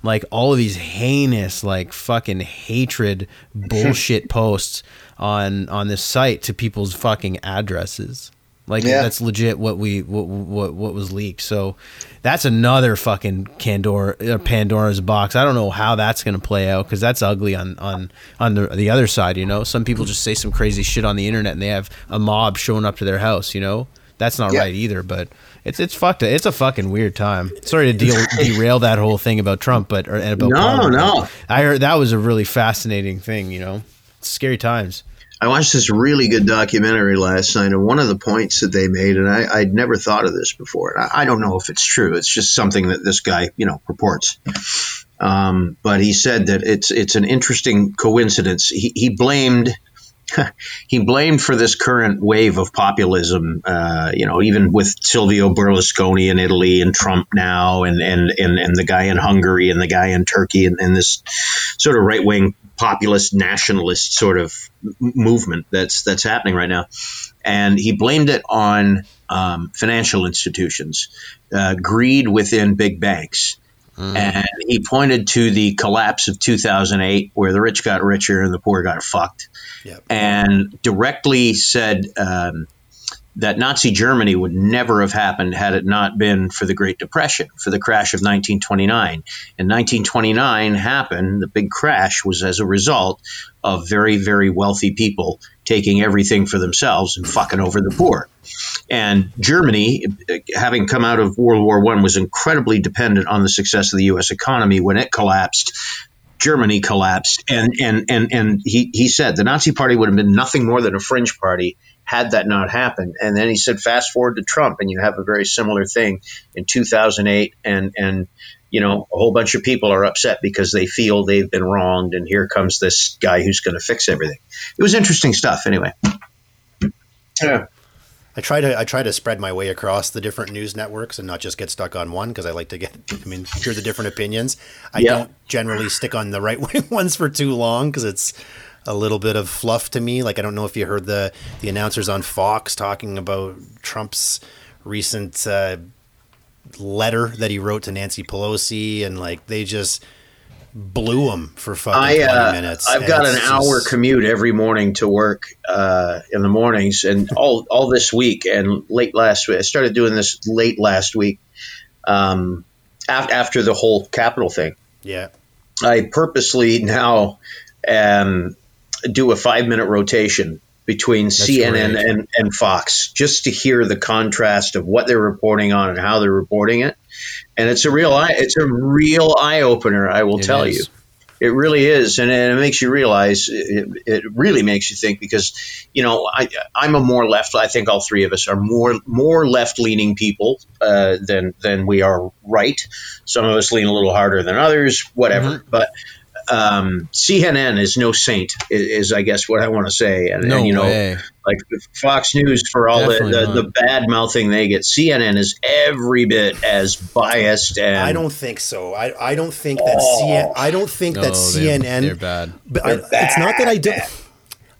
Speaker 3: like all of these heinous, like fucking hatred bullshit posts on on this site to people's fucking addresses. Like
Speaker 1: Yeah.
Speaker 3: that's legit what we what, what what was leaked. So that's another fucking Pandora uh, Pandora's box. I don't know how that's going to play out because that's ugly on on on the the other side. You know, some people just say some crazy shit on the internet and they have a mob showing up to their house. You know, that's not
Speaker 1: Yeah.
Speaker 3: right either. But it's it's fucked. It's a fucking weird time. Sorry to deal, derail that whole thing about Trump, but or, and about
Speaker 1: No,
Speaker 3: but
Speaker 1: no.
Speaker 3: I heard that was a really fascinating thing. You know, scary times.
Speaker 1: I watched this really good documentary last night, and one of the points that they made, and I, I'd never thought of this before. I, I don't know if it's true. It's just something that this guy, you know, reports. Um, but he said that it's it's an interesting coincidence. He, he blamed he blamed for this current wave of populism. Uh, you know, even with Silvio Berlusconi in Italy and Trump now, and and and, and the guy in Hungary and the guy in Turkey, and, and this sort of right wing populist nationalist sort of movement that's that's happening right now. And he blamed it on um, financial institutions, uh, greed within big banks. And he pointed to the collapse of 2008, where the rich got richer and the poor got fucked,
Speaker 2: Yep.
Speaker 1: and directly said um, that Nazi Germany would never have happened had it not been for the Great Depression, for the crash of 1929. And 1929 happened, the big crash was as a result of very, very wealthy people taking everything for themselves and fucking over the poor. And Germany, having come out of World War One, was incredibly dependent on the success of the U.S. economy. When it collapsed, Germany collapsed, and and and and he he said the Nazi Party would have been nothing more than a fringe party had that not happened. And then he said, fast forward to Trump, and you have a very similar thing in 2008, and and you know a whole bunch of people are upset because they feel they've been wronged, and here comes this guy who's going to fix everything. It was interesting stuff, anyway. Yeah.
Speaker 2: I try to I try to spread my way across the different news networks and not just get stuck on one because I like to get I mean hear the different opinions. I
Speaker 1: Yeah.
Speaker 2: don't generally stick on the right wing ones for too long because it's a little bit of fluff to me. Like I don't know if you heard the the announcers on Fox talking about Trump's recent uh, letter that he wrote to Nancy Pelosi and like they just blew him for fucking
Speaker 1: I,
Speaker 2: 20
Speaker 1: uh,
Speaker 2: minutes.
Speaker 1: I've got an
Speaker 2: it's
Speaker 1: hour commute every morning to work uh, in the mornings, and all all this week and late last week. I started doing this late last week, um, af- after the whole Capitol thing.
Speaker 2: Yeah.
Speaker 1: I purposely now um, do a five minute rotation between CNN
Speaker 3: great.
Speaker 1: and, and Fox just to hear the contrast of what they're reporting on and how they're reporting it. And it's a real eye, it's a real eye opener. I will
Speaker 3: It
Speaker 1: tell
Speaker 3: is.
Speaker 1: you. It really is, and it makes you realize. It, it really makes you think because, you know, I, I'm a more left. I think all three of us are more more left leaning people uh, than than we are right. Some of us lean a little harder than others, whatever.
Speaker 3: Mm-hmm.
Speaker 1: But um, CNN is no saint, is, is I guess what I want to say. And,
Speaker 3: No
Speaker 1: and, you know,
Speaker 3: way.
Speaker 1: like Fox News for all the,
Speaker 3: Definitely
Speaker 1: the,
Speaker 3: not.
Speaker 1: the bad mouthing they get. CNN is every bit as biased and
Speaker 2: I don't think so. I, I don't think that CN, I don't think that
Speaker 3: No, they're-
Speaker 2: CNN
Speaker 3: they're bad.
Speaker 2: But I, it's not that I don't.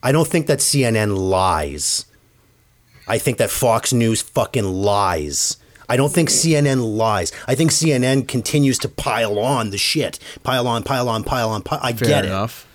Speaker 2: I don't think that CNN lies. I think that Fox News fucking lies. I don't think CNN lies. I think CNN continues to pile on the shit, pile on, pile on, pile on. Pile. I
Speaker 3: Fair
Speaker 2: get it,
Speaker 3: enough.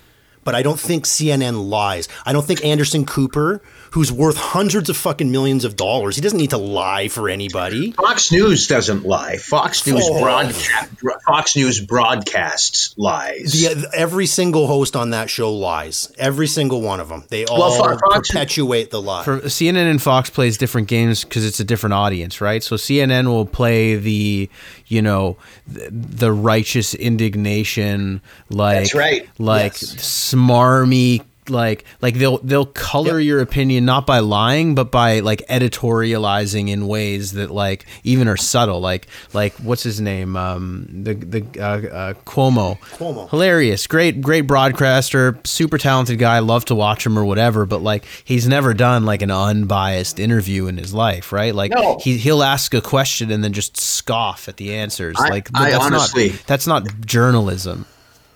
Speaker 2: But I don't think CNN lies. I don't think Anderson Cooper, who's worth hundreds of fucking millions of dollars, he doesn't need to lie for anybody.
Speaker 1: Fox News doesn't lie. Fox News
Speaker 2: Oh.
Speaker 1: broadcast. Fox News broadcasts lies.
Speaker 2: The, every single host on that show lies. Every single one of them. They all
Speaker 1: Well, Fox-
Speaker 2: perpetuate the lie.
Speaker 3: For CNN and Fox plays different games because it's a different audience, right? So CNN will play the, you know, the, the righteous indignation, like
Speaker 1: right.
Speaker 3: like
Speaker 2: Yes.
Speaker 3: smarmy, like like they'll they'll color
Speaker 2: Yep.
Speaker 3: your opinion not by lying, but by like editorializing in ways that like even are subtle. Like like what's his name? Um, the the uh, uh, Cuomo.
Speaker 2: Cuomo.
Speaker 3: Hilarious, great, great broadcaster, super talented guy. Love to watch him or whatever, but like he's never done like an unbiased interview in his life, right? Like
Speaker 1: No.
Speaker 3: he he'll ask a question and then just scoff at the answers.
Speaker 1: I-
Speaker 3: like
Speaker 1: I
Speaker 3: that's
Speaker 1: honestly-
Speaker 3: not that's not journalism.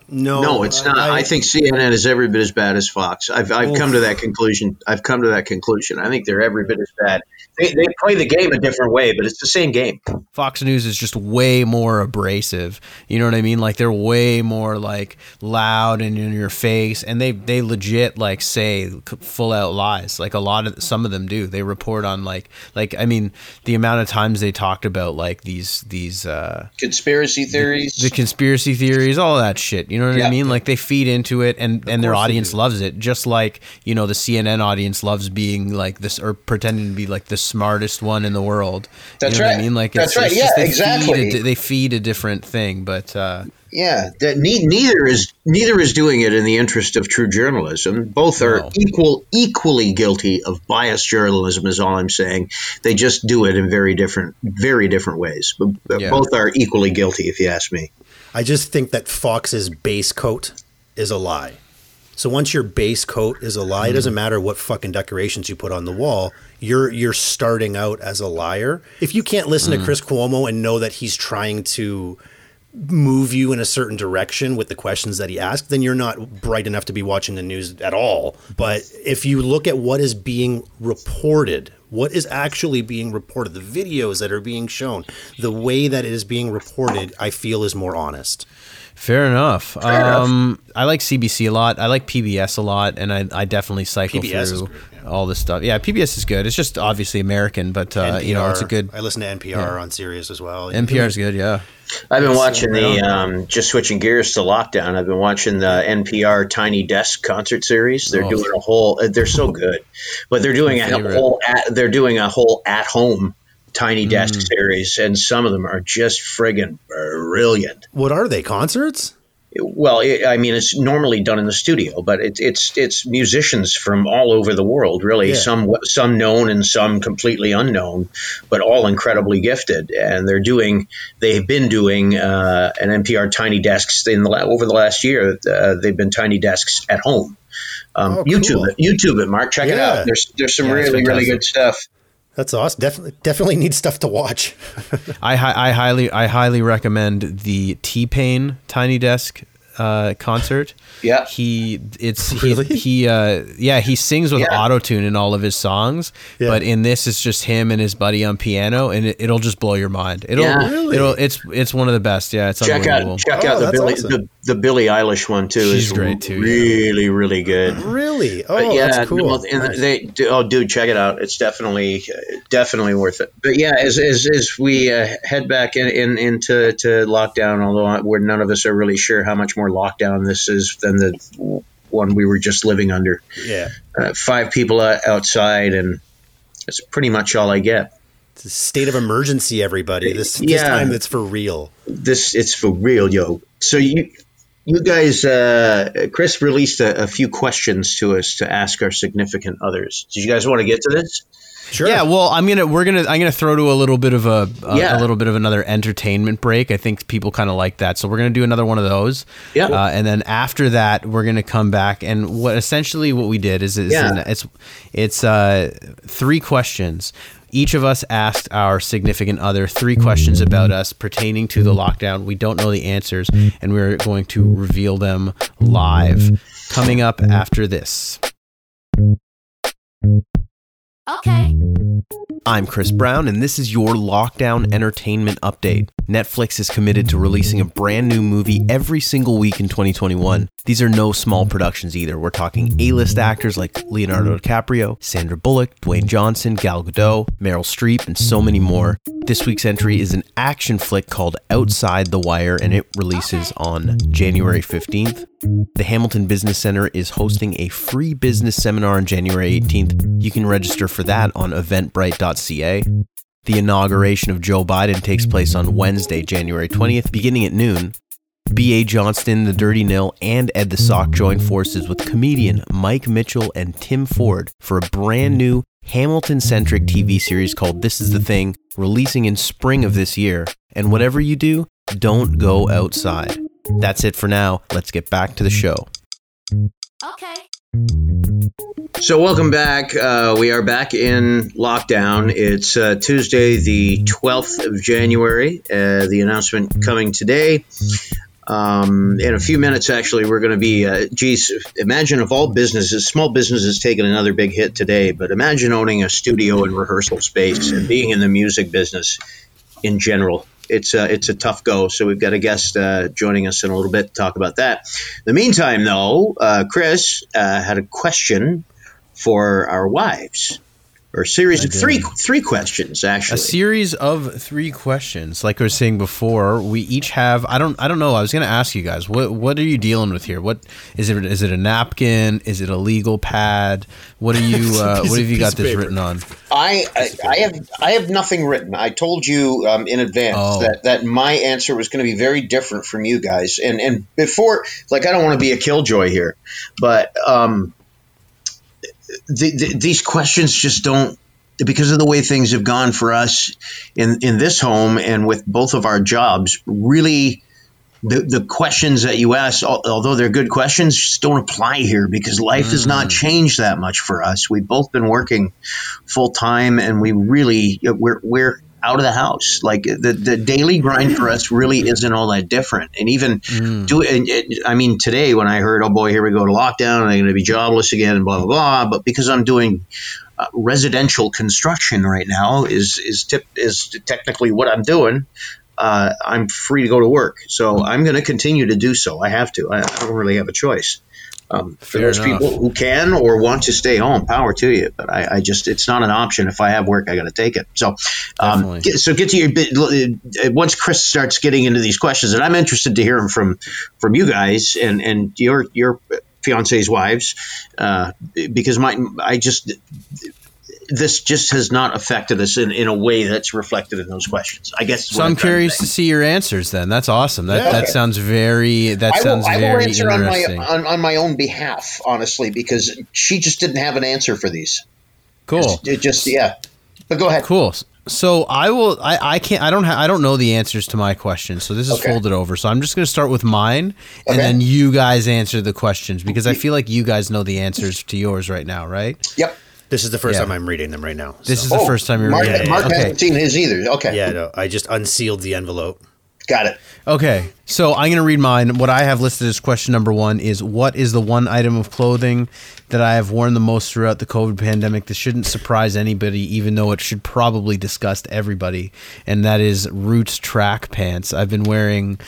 Speaker 2: No,
Speaker 1: No, it's not. I, think CNN is every bit as bad as Fox. I've, I've come to that conclusion. I've come to that conclusion. I think they're every bit as bad. They, they play the game a different way, but it's the same game.
Speaker 3: Fox News is just way more abrasive. You know what I mean? Like they're way more like loud and in your face, and they they legit like say full out lies. Like a lot of some of them do. They report on like like I mean the amount of times they talked about like these these uh,
Speaker 1: conspiracy theories,
Speaker 3: the, the conspiracy theories, all that shit. You know what yeah. I mean? Like they feed into it, and of and their audience loves it. Just like you know the CNN audience loves being like this or pretending to be like the smartest one in the world.
Speaker 1: That's you know right.
Speaker 3: I mean, like
Speaker 1: that's right. yeah,
Speaker 3: they
Speaker 1: exactly.
Speaker 3: Feed a, they feed a different thing, but uh,
Speaker 1: yeah, that ne- neither is neither is doing it in the interest of true journalism. Both are no. equal equally guilty of biased journalism. Is all I'm saying. They just do it in very different very different ways. But yeah. both are equally guilty, if you ask me.
Speaker 2: I just think that Fox's base coat is a lie. So once your base coat is a lie, mm. it doesn't mm-hmm. matter what fucking decorations you put on the wall. You're you're starting out as a liar. If you can't listen mm. to Chris Cuomo and know that he's trying to move you in a certain direction with the questions that he asked, then you're not bright enough to be watching the news at all. But if you look at what is being reported, what is actually being reported, the videos that are being shown, the way that it is being reported, I feel is more honest.
Speaker 3: Fair enough. Fair um, enough. I like CBC a lot. I like PBS a lot, and I, I definitely cycle PBS through great, yeah. all this stuff. Yeah, PBS is good. It's just obviously American, but uh, you know, it's a good.
Speaker 2: I listen to NPR yeah. on Sirius as well.
Speaker 3: NPR is good. Yeah.
Speaker 1: I've been watching the um, just switching gears to lockdown. I've been watching the NPR Tiny Desk concert series. They're oh. doing a whole. They're so good, but they're doing a whole. At, they're doing a whole at home Tiny Desk mm. series, and some of them are just friggin' brilliant.
Speaker 2: What are they? Concerts?
Speaker 1: Well, it, I mean, it's normally done in the studio, but it, it's it's musicians from all over the world, really. Yeah. Some some known and some completely unknown, but all incredibly gifted. And they're doing, they've been doing uh, an NPR Tiny Desks in the over the last year. Uh, they've been Tiny Desks at home. Um, oh, YouTube it, YouTube it, Mark. Check yeah. it out. There's there's some yeah, really really good stuff.
Speaker 2: That's awesome. Definitely, definitely need stuff to watch.
Speaker 3: I, I highly, I highly recommend the T Pain Tiny Desk uh, concert.
Speaker 1: Yeah.
Speaker 3: He it's really? he, he uh, yeah, he sings with yeah. auto tune in all of his songs, yeah. but in this it's just him and his buddy on piano and it, will just blow your mind. It'll yeah. really? it'll it's it's one of the best. Yeah, it's
Speaker 1: check out check oh, out the Billy awesome. the, the Billie Eilish one too.
Speaker 3: She's great too.
Speaker 1: Really yeah. really good.
Speaker 2: Really? Oh, yeah, that's cool. No,
Speaker 1: nice. they oh dude, check it out. It's definitely definitely worth it. But yeah, as as, as we uh, head back in, in into to lockdown, although we're none of us are really sure how much more more lockdown this is than the one we were just living under.
Speaker 2: Yeah.
Speaker 1: Uh, five people outside, and that's pretty much all I get.
Speaker 2: It's a state of emergency, everybody. This, yeah. this time it's for real.
Speaker 1: This it's for real, yo. So you you guys, uh, Chris released a, a, few questions to us to ask our significant others. Did you guys want to get to this?
Speaker 3: Sure. Yeah. Well, I'm gonna we're gonna I'm gonna throw to a little bit of a, a, yeah. a little bit of another entertainment break. I think people kind of like that, so we're gonna do another one of those.
Speaker 1: Yeah.
Speaker 3: Uh, and then after that, we're gonna come back and what essentially what we did is, is yeah. an, it's it's uh, three questions. Each of us asked our significant other three questions about us pertaining to the lockdown. We don't know the answers, and we're going to reveal them live. Coming up after this. Okay. I'm Chris Brown, and this is your Lockdown Entertainment Update. Netflix is committed to releasing a brand new movie every single week in 2021. These are no small productions either. We're talking A list actors like Leonardo DiCaprio, Sandra Bullock, Dwayne Johnson, Gal Gadot, Meryl Streep, and so many more. This week's entry is an action flick called Outside the Wire, and it releases on January 15th. The Hamilton Business Center is hosting a free business seminar on January 18th. You can register for that on The inauguration of Joe Biden takes place on Wednesday, January 20th, beginning at noon. B.A. Johnston, The Dirty Nil, and Ed the Sock join forces with comedian Mike Mitchell and Tim Ford for a brand new Hamilton centric TV series called This Is the Thing, releasing in spring of this year. And whatever you do, don't go outside. That's it for now. Let's get back to the show. Okay.
Speaker 1: So, welcome back. Uh, we are back in lockdown. It's uh, Tuesday, the 12th of January. Uh, the announcement coming today. Um, in a few minutes, actually, we're going to be. Uh, geez, imagine if all businesses, small businesses, taking another big hit today. But imagine owning a studio and rehearsal space and being in the music business in general. It's a it's a tough go. So we've got a guest uh, joining us in a little bit to talk about that. In the meantime, though, uh, Chris uh, had a question for our wives or a series of three three questions actually.
Speaker 3: A series of three questions. Like I was saying before, we each have. I don't. I don't know. I was going to ask you guys. What What are you dealing with here? What is it? Is it a napkin? Is it a legal pad? What are you? Uh, what have you got this written on?
Speaker 1: I, I, I have I have nothing written. I told you um, in advance
Speaker 3: Oh.
Speaker 1: that, that my answer was going to be very different from you guys. And and before, like, I don't want to be a killjoy here, but um, the, the, these questions just don't because of the way things have gone for us in in this home and with both of our jobs. Really, the the questions that you ask, although they're good questions, just don't apply here because life has not mm. changed that much for us. We've both been working full time, and we really we're we're out of the house. Like the the daily grind for us really isn't all that different. And even do and it, I mean today when I heard, oh boy, here we go to lockdown, and I'm going to be jobless again, and blah blah blah. But because I'm doing uh, residential construction right now, is is tip is technically what I'm doing. Uh, I'm free to go to work, so I'm going to continue to do so. I have to. I, I don't really have a choice. Um, for
Speaker 3: Fair
Speaker 1: those
Speaker 3: enough.
Speaker 1: people who can or want to stay home, power to you. But I, I just, it's not an option. If I have work, I got to take it. So, um, get, so get to your bit. uh, Once Chris starts getting into these questions, and I'm interested to hear them from from you guys and and your your fiance's wives, uh, because my I just this just has not affected us in, in a way that's reflected in those questions. I guess.
Speaker 3: So I'm
Speaker 1: trying to
Speaker 3: curious
Speaker 1: say.
Speaker 3: to see your answers. Then that's awesome. That
Speaker 2: Yeah.
Speaker 3: that sounds very. That
Speaker 1: I will,
Speaker 3: sounds
Speaker 1: I will
Speaker 3: very
Speaker 1: answer on my on, on my own behalf, honestly, because she just didn't have an answer for these.
Speaker 3: cool.
Speaker 1: It just yeah. But go ahead.
Speaker 3: Cool. So I will. I, I can't. I don't. Ha- I don't know the answers to my questions. So this is
Speaker 1: Okay.
Speaker 3: folded over. So I'm just going to start with mine, and
Speaker 1: Okay.
Speaker 3: then you guys answer the questions because I feel like you guys know the answers to yours right now, right?
Speaker 1: Yep.
Speaker 2: This is the first
Speaker 3: Yeah.
Speaker 2: time I'm reading them right now.
Speaker 3: This
Speaker 2: so-
Speaker 3: is the oh, first time you're
Speaker 1: Mark,
Speaker 3: reading. it.
Speaker 1: Mark
Speaker 3: okay.
Speaker 1: hasn't seen his either. Okay.
Speaker 2: yeah, no, I just unsealed the envelope.
Speaker 1: Got it.
Speaker 3: Okay, so I'm going to read mine. What I have listed as question number one is What is the one item of clothing that I have worn the most throughout the COVID pandemic? This shouldn't surprise anybody, even though it should probably disgust everybody. And that is Roots track pants. I've been wearing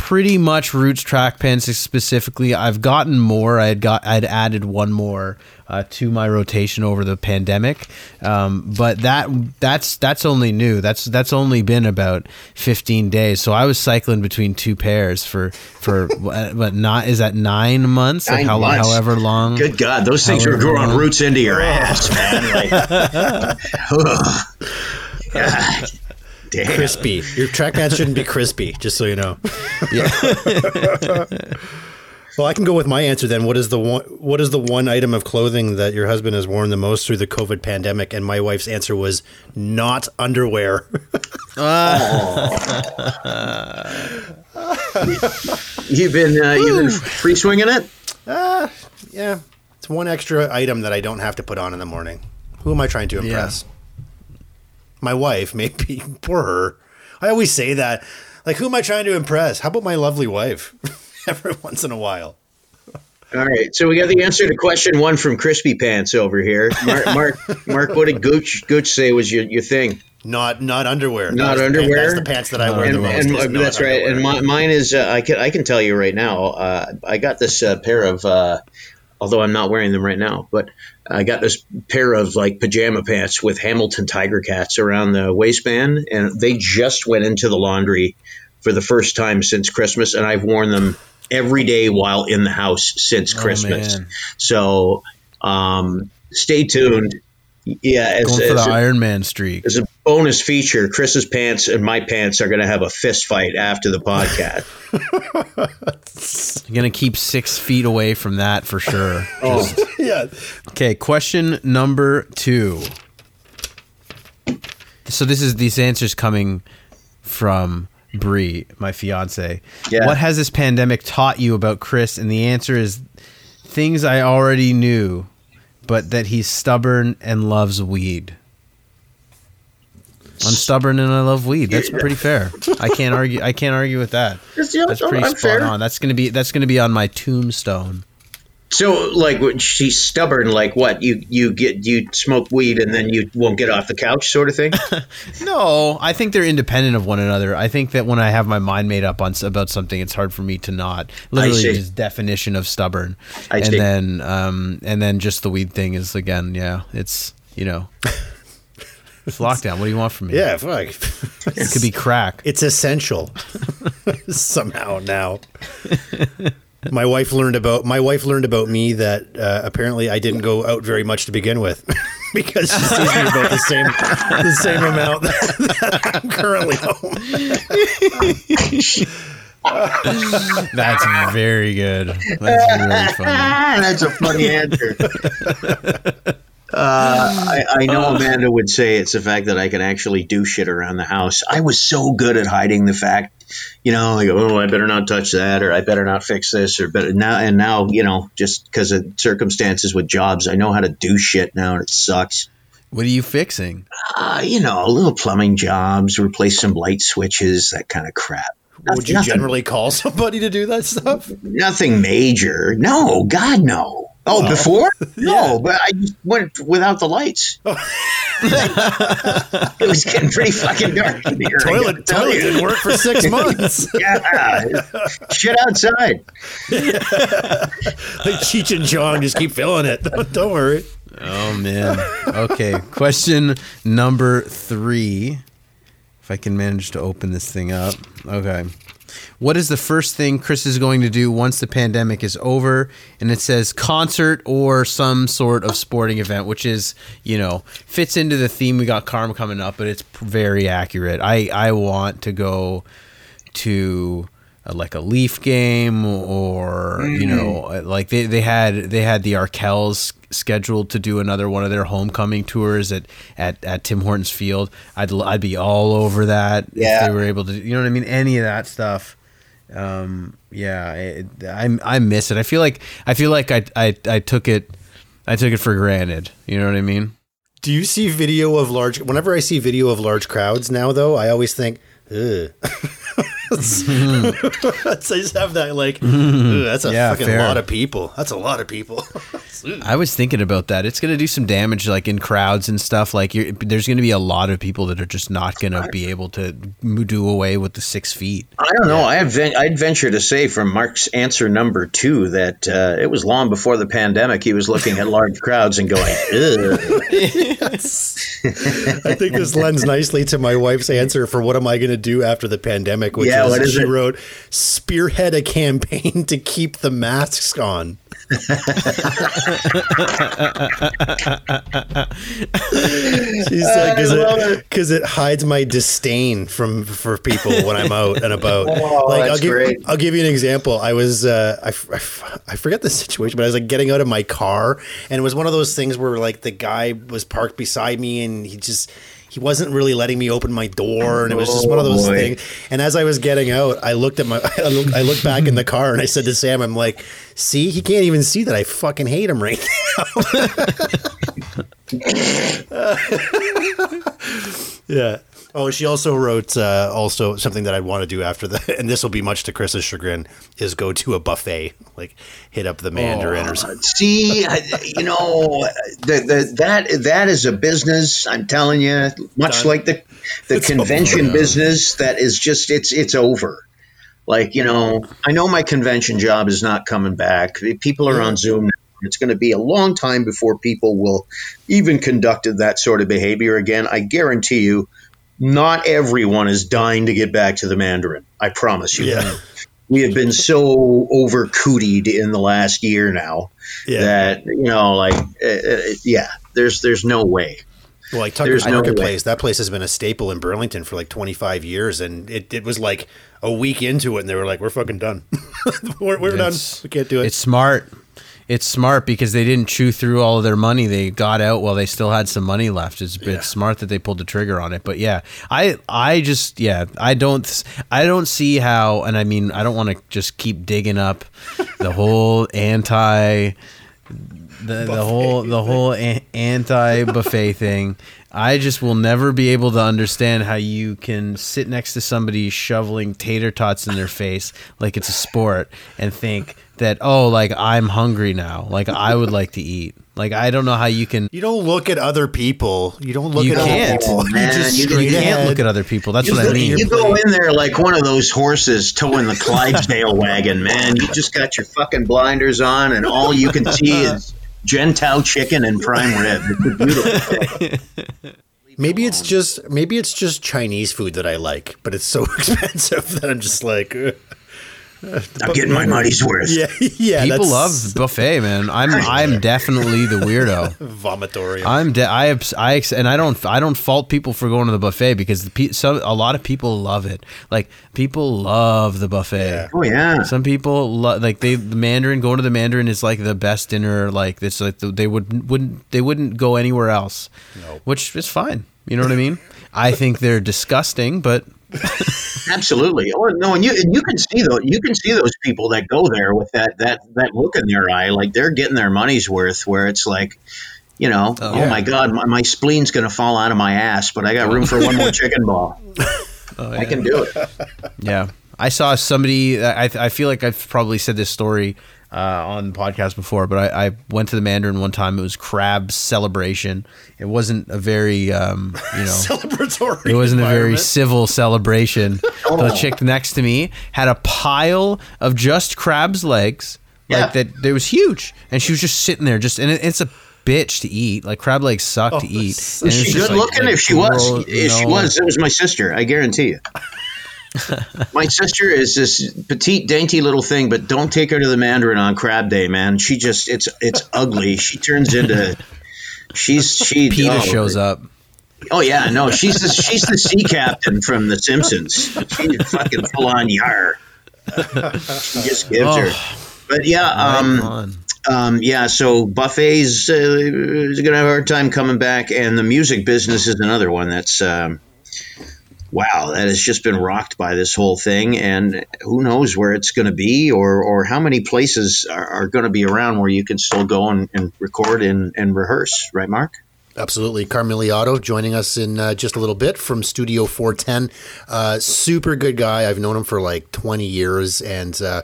Speaker 3: pretty much Roots track pants specifically. I've gotten more. I had got. I'd added one more uh, to my rotation over the pandemic, um, but that that's that's only new. That's that's only been about 15 days. So I was cycling between two pairs for for what what not is that nine months? Like
Speaker 1: Nine
Speaker 3: how
Speaker 1: months.
Speaker 3: however long?
Speaker 1: Good God, those things are growing
Speaker 3: long.
Speaker 1: roots into your ass, man. Like. God damn.
Speaker 2: Crispy. Your track pants shouldn't be crispy, just so you know. Yeah. well, I can go with my answer then. What is the one? What is the one item of clothing that your husband has worn the most through the COVID pandemic? And my wife's answer was not underwear.
Speaker 1: You've been uh, you've been free swinging it.
Speaker 2: yeah, it's one extra item that I don't have to put on in the morning. Who am I trying to impress? My wife, maybe. Poor her. I always say that. Like, who am I trying to impress? How about my lovely wife? Every once in a while.
Speaker 1: All right, so we got the answer to question one from Crispy Pants over here. Mark, Mark, Mark what did Gooch Gooch say was your, your thing?
Speaker 2: Not not underwear.
Speaker 1: Not
Speaker 2: That's the
Speaker 1: underwear?
Speaker 2: that's the pants that I wear
Speaker 1: and,
Speaker 2: the most.
Speaker 1: and
Speaker 2: is not
Speaker 1: that's right. And my, mine is uh, I can I can tell you right now. Uh, I got this uh, pair of uh, although I'm not wearing them right now, but I got this pair of like pajama pants with Hamilton Tiger Cats around the waistband, and they just went into the laundry for the first time since Christmas, and I've worn them every day while in the house since Christmas.
Speaker 3: man.
Speaker 1: So um, stay tuned. Yeah, as,
Speaker 3: Going for
Speaker 1: as
Speaker 3: the
Speaker 1: a-
Speaker 3: Iron Man streak.
Speaker 1: as a bonus feature, Chris's pants and my pants are going to have a fist fight after the podcast.
Speaker 3: I'm gonna keep six feet away from that for sure.
Speaker 1: oh,
Speaker 2: yeah.
Speaker 3: Okay, question number two. So this is these answers coming from Bree, my fiance.
Speaker 1: Yeah.
Speaker 3: What has this pandemic taught you about Chris? And the answer is things I already knew, but that he's stubborn and loves weed.
Speaker 1: I'm
Speaker 3: stubborn and I love weed. That's pretty fair. I can't argue. I can't argue with that.
Speaker 1: That's-
Speaker 3: pretty spot
Speaker 1: fair.
Speaker 3: on. That's gonna be that's gonna be on my tombstone.
Speaker 1: So, like, she's stubborn. Like, what you you get you smoke weed and then you won't get off the couch, sort of thing.
Speaker 3: No, I think they're independent of one another. I think that when I have my mind made up on about something, it's hard for me to not. Literally, just definition of stubborn.
Speaker 1: I
Speaker 3: and
Speaker 1: see.
Speaker 3: then, um, and then just the weed thing is again, yeah, it's you know, it's lockdown. What do you want from me?
Speaker 2: Yeah, fuck.
Speaker 3: it could be crack.
Speaker 2: It's essential somehow now. My wife learned about my wife learned about me that uh, apparently I didn't go out very much to begin with because she sees me about the same the same amount that I'm currently home.
Speaker 3: That's very good. That's really funny.
Speaker 1: That's a funny answer. Uh, I, I know Amanda would say it's the fact that I can actually do shit around the house. I was so good at hiding the fact, you know, like oh, I better not touch that, or I better not fix this, or better now. And now, you know, just because of circumstances with jobs, I know how to do shit now, and it sucks.
Speaker 3: What are you fixing?
Speaker 1: Uh, you know, a little plumbing jobs, replace some light switches, that kind of crap.
Speaker 2: Would you
Speaker 1: Nothing-
Speaker 2: generally call somebody to do that stuff?
Speaker 1: Nothing major. No, God, no. Oh, before? No, but I just went without the lights. it was getting pretty fucking dark in here.
Speaker 2: Toilet toilet
Speaker 1: you.
Speaker 2: didn't work for six months.
Speaker 1: Yeah, shit outside.
Speaker 2: like Cheech and Chong just keep filling it. Don't, don't worry.
Speaker 3: Oh man. Okay. Question number three. If I can manage to open this thing up. Okay. What is the first thing Chris is going to do once the pandemic is over? And it says concert or some sort of sporting event, which is, you know, fits into the theme. We got Karma coming up, but it's very accurate. I, I want to go to uh, like a Leaf game or you know uh, like they, they had they had the Arkells scheduled to do another one of their homecoming tours at at, at Tim Hortons Field. I'd I'd be all over that if they were able to you know what I mean any of that stuff. Um, yeah, it, I I miss it. I feel like I feel like I, I I took it I took it for granted. You know what I mean?
Speaker 2: Do you see video of large? Whenever I see video of large crowds now, though, I always think, ugh. I just have that like, "Ugh, that's a
Speaker 3: Yeah,
Speaker 2: fucking
Speaker 3: fair.
Speaker 2: lot of people. That's a lot of people.
Speaker 3: I was thinking about that. It's going to do some damage, like in crowds and stuff. Like, you're, there's going to be a lot of people that are just not going to be able to m- do away with the six feet.
Speaker 1: I don't know. I adven- I'd venture to say from Mark's answer number two that uh, it was long before the pandemic. He was looking at large crowds and going, Ugh.
Speaker 2: I think this lends nicely to my wife's answer for what am I going to do after the pandemic, which
Speaker 1: Yeah,
Speaker 2: is,
Speaker 1: what is
Speaker 2: she
Speaker 1: it?
Speaker 2: wrote, spearhead a campaign to keep the masks on. She said because it,
Speaker 1: it.
Speaker 2: it hides my disdain from for people when I'm out and about.
Speaker 1: Oh,
Speaker 2: like I'll give
Speaker 1: great.
Speaker 2: I'll give you an example. I was uh, I, I I forget the situation, but I was like getting out of my car, and it was one of those things where like the guy was parked beside me, and he just he wasn't really letting me open my door, and it was just one of oh, those
Speaker 1: Oh,
Speaker 2: things. And as I was getting out, I looked at my I looked, I looked back in the car, and I said to Sam, "I'm like, see, he can't even see that I fucking hate him right now." Yeah. Oh, she also wrote uh, also something that I'd want to do after the, and this will be much to Chris's chagrin, is go to a buffet, like hit up the Mandarin or something.
Speaker 1: See, I, you know, the, the, that that is a business. I'm telling you, much
Speaker 2: Done.
Speaker 1: like the the
Speaker 2: It's
Speaker 1: convention
Speaker 2: over.
Speaker 1: business, that is just it's it's over. Like you know, I know my convention job is not coming back. People are on Zoom. now. It's going to be a long time before people will even conduct that sort of behavior again. I guarantee you, not everyone is dying to get back to the Mandarin. I promise you.
Speaker 2: Yeah.
Speaker 1: We have been so over cootied in the last year now
Speaker 2: Yeah.
Speaker 1: that you know, like, uh, uh, yeah, there's there's no way.
Speaker 2: Well, like Tucker's
Speaker 1: There's no way.
Speaker 2: Marketplace, that place has been a staple in Burlington for like 25 years, and it, it was like a week into it, and they were like, "We're fucking done. we're we're done. We can't do it."
Speaker 3: It's smart. It's smart because they didn't chew through all of their money. They got out while they still had some money left. It's, it's smart that they pulled the trigger on it. But yeah, I I just yeah I don't I don't see how. And I mean I don't want to just keep digging up the whole anti the, the whole the whole a- anti buffet thing. I just will never be able to understand how you can sit next to somebody shoveling tater tots in their face like it's a sport and think that oh like I'm hungry now like I would like to eat. Like I don't know how you can
Speaker 2: You don't look at other people. You don't look
Speaker 3: You
Speaker 2: at other
Speaker 3: can't.
Speaker 2: people. You just
Speaker 1: you
Speaker 2: straight
Speaker 3: you can't
Speaker 2: ahead.
Speaker 3: look at other people. That's
Speaker 1: You,
Speaker 3: what I mean.
Speaker 1: you go in there like one of those horses towing the Clydesdale wagon, man. You just got your fucking blinders on, and all you can see is Gentile chicken and prime rib. It's beautiful.
Speaker 2: Maybe it's just maybe it's just Chinese food that I like, but it's so expensive that I'm just like, uh,
Speaker 1: I'm getting my money's worth.
Speaker 2: yeah, yeah.
Speaker 3: People
Speaker 2: that's
Speaker 3: love buffet, man. I'm I'm definitely the weirdo.
Speaker 2: vomitorium.
Speaker 3: I'm de- I I and I don't I don't fault people for going to the buffet because the pe- so a lot of people love it. Like people love the buffet.
Speaker 2: Yeah.
Speaker 1: Oh yeah.
Speaker 3: Some people lo- like they the Mandarin going to the Mandarin is like the best dinner. Like it's like the, they would wouldn't they wouldn't go anywhere else, No. which is fine. You know what I mean? I think they're disgusting, but
Speaker 1: Absolutely. Oh no, and you and you can see those you can see those people that go there with that that that look in their eye, like they're getting their money's worth. Where it's like, you know, oh, oh
Speaker 3: yeah.
Speaker 1: my god, my, my spleen's going to fall out of my ass, but I got room for one more chicken ball. Oh, I can do it.
Speaker 3: Yeah, I saw somebody. I I feel like I've probably said this story uh, on the podcast before, but I, I went to the Mandarin one time. It was crab celebration. It wasn't a very um, you know
Speaker 2: celebratory.
Speaker 3: it wasn't a very civil celebration. The chick next to me had a pile of just crab's legs, like
Speaker 1: Yeah.
Speaker 3: that. It was huge, and she was just sitting there, just and it, it's a bitch to eat. Like crab legs suck to eat.
Speaker 1: she good
Speaker 3: like-
Speaker 1: looking?
Speaker 3: like,
Speaker 1: if she was, if she was, it was my sister. I guarantee you. my sister is this petite, dainty little thing, but don't take her to the Mandarin on Crab Day, man. She just it's it's ugly. She turns into she's she.
Speaker 3: PETA
Speaker 1: oh,
Speaker 3: shows up.
Speaker 1: Oh yeah, no, she's the she's the sea captain from The Simpsons. She's fucking full on yar. She just gives her. But yeah, um,
Speaker 3: on.
Speaker 1: um, yeah. So buffets uh, is gonna have a hard time coming back, and the music business is another one that's. Um, Wow, that has just been rocked by this whole thing, and who knows where it's going to be, or or how many places are, are going to be around where you can still go and, and record and, and rehearse, right, Mark?
Speaker 2: Absolutely. Carmiliato joining us in uh, just a little bit from Studio 410. Uh, super good guy. I've known him for like 20 years and uh,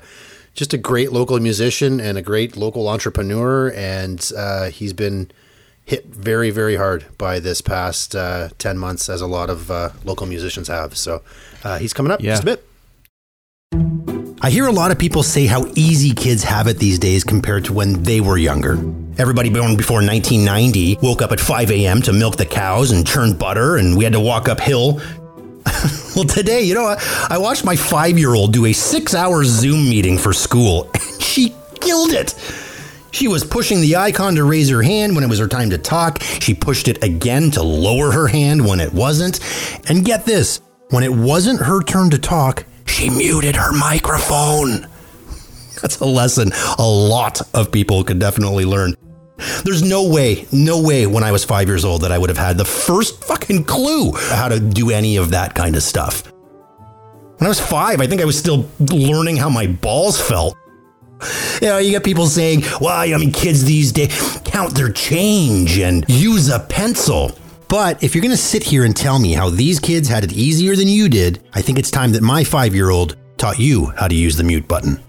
Speaker 2: just a great local musician and a great local entrepreneur. And uh, he's been hit very, very hard by this past uh, 10 months, as a lot of uh, local musicians have. So uh, he's coming up
Speaker 3: Yeah.
Speaker 2: just a bit. I hear a lot of people say how easy kids have it these days compared to when they were younger. Everybody born before 1990 woke up at 5 a.m. to milk the cows and churn butter, and we had to walk uphill. well, today, you know, I, I watched my five year old do a six hour Zoom meeting for school, and she killed it. She was pushing the icon to raise her hand when it was her time to talk. She pushed it again to lower her hand when it wasn't. And get this when it wasn't her turn to talk, she muted her microphone. That's a lesson a lot of people could definitely learn. There's no way, no way when I was five years old that I would have had the first fucking clue how to do any of that kind of stuff. When I was five, I think I was still learning how my balls felt. You know, you get people saying, well, I mean, kids these days count their change and use a pencil. But if you're going to sit here and tell me how these kids had it easier than you did, I think it's time that my five year old taught you how to use the mute button.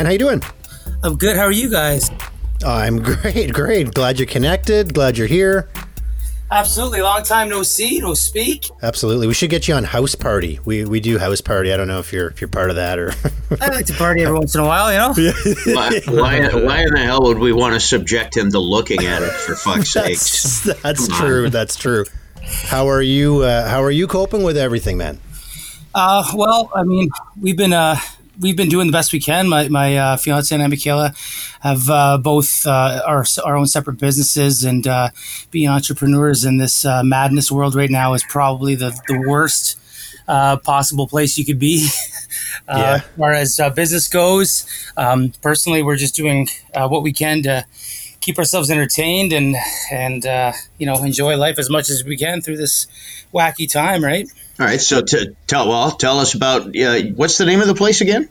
Speaker 2: Hey, man, how you doing?
Speaker 5: I'm good. How are you guys?
Speaker 2: I'm great, great. Glad you're connected. Glad you're here.
Speaker 5: Absolutely. Long time no see, no speak.
Speaker 2: Absolutely. We should get you on House Party. We we do House Party. I don't know if you're if you're part of that or
Speaker 5: I like to party every once in a while, you know?
Speaker 1: Why, why, why in the hell would we want to subject him to looking at it for fuck's sake?
Speaker 2: That's, that's true. That's true. How are you? Uh, how are you coping with everything, man?
Speaker 5: Uh, well, I mean, we've been uh, we've been doing the best we can. My my uh, fiance and I, Michaela, have uh, both uh, our our own separate businesses, and uh, being entrepreneurs in this uh, madness world right now is probably the the worst uh, possible place you could be. uh,
Speaker 2: Yeah.
Speaker 5: As far as uh, business goes, um, personally, we're just doing uh, what we can to keep ourselves entertained and and uh, you know enjoy life as much as we can through this wacky time, right?
Speaker 1: All right. So t- tell well, tell us about uh, what's the name of the place again?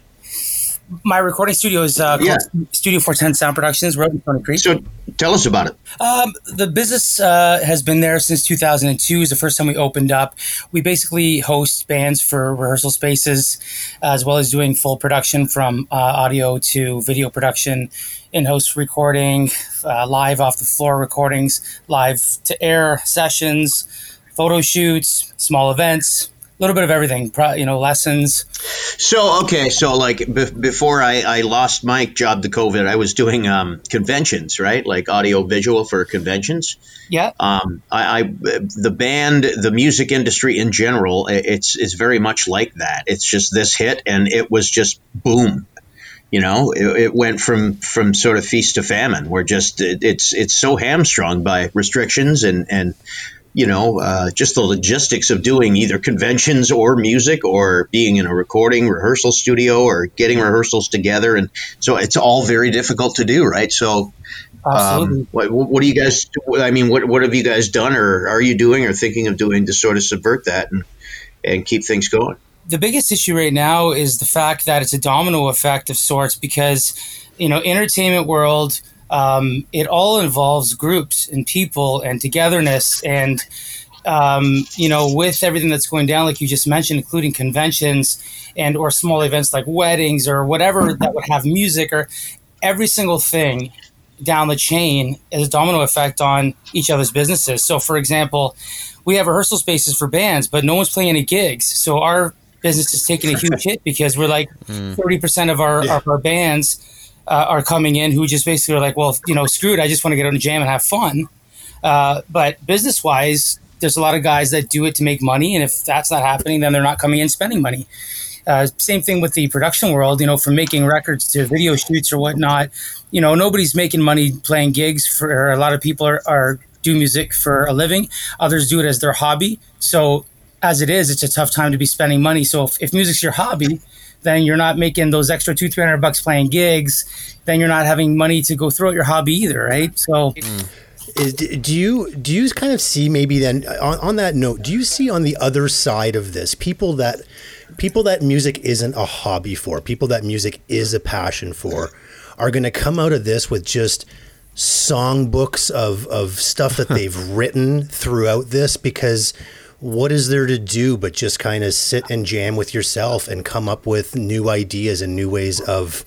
Speaker 5: My recording studio is uh,
Speaker 1: Yeah.
Speaker 5: Studio 410 Sound Productions. We're in Stoney Creek.
Speaker 1: So tell us about it.
Speaker 5: Um, the business uh, has been there since 2002. Is the first time we opened up. We basically host bands for rehearsal spaces, as well as doing full production from uh, audio to video production, in-house recording, uh, live off the floor recordings, live to air sessions, photo shoots, small events, a little bit of everything. You know, lessons.
Speaker 1: So okay, so like be- before I, I lost my job to COVID, I was doing um, conventions, right? Like audio visual for conventions.
Speaker 5: Yeah.
Speaker 1: Um, I, I the band, the music industry in general, it's it's very much like that. It's just this hit, and it was just boom. You know, it, it went from from sort of feast to famine. We're just it, it's it's so hamstrung by restrictions and and you know uh, just the logistics of doing either conventions or music or being in a recording rehearsal studio or getting rehearsals together, and so it's all very difficult to do, right? So. Um, what, what do you guys? do- I mean, what what have you guys done, or are you doing, or thinking of doing to sort of subvert that and and keep things going?
Speaker 5: the biggest issue right now is the fact that it's a domino effect of sorts because you know entertainment world um, it all involves groups and people and togetherness and um, you know with everything that's going down like you just mentioned including conventions and or small events like weddings or whatever that would have music or every single thing down the chain is a domino effect on each other's businesses. So for example we have rehearsal spaces for bands but no one's playing any gigs. So our business is taking a huge hit because we're like 30% of our, of our bands uh, are coming in who just basically are like, well, you know, screwed. I just want to get on a jam and have fun. Uh, but business wise, there's a lot of guys that do it to make money. And if that's not happening, then they're not coming in spending money. Uh, same thing with the production world, you know, from making records to video shoots or whatnot. You know, nobody's making money playing gigs for a lot of people are, are do music for a living. Others do it as their hobby. So as it is, it's a tough time to be spending money. So if, if music's your hobby, then you're not making those extra two, three hundred bucks playing gigs. Then you're not having money to go through at your hobby either, right? So
Speaker 2: Is, do you do you kind of see maybe then on, on that note do you see on the other side of this people that people that music isn't a hobby for people that music is a passion for are going to come out of this with just songbooks of of stuff that they've written throughout this because what is there to do but just kind of sit and jam with yourself and come up with new ideas and new ways of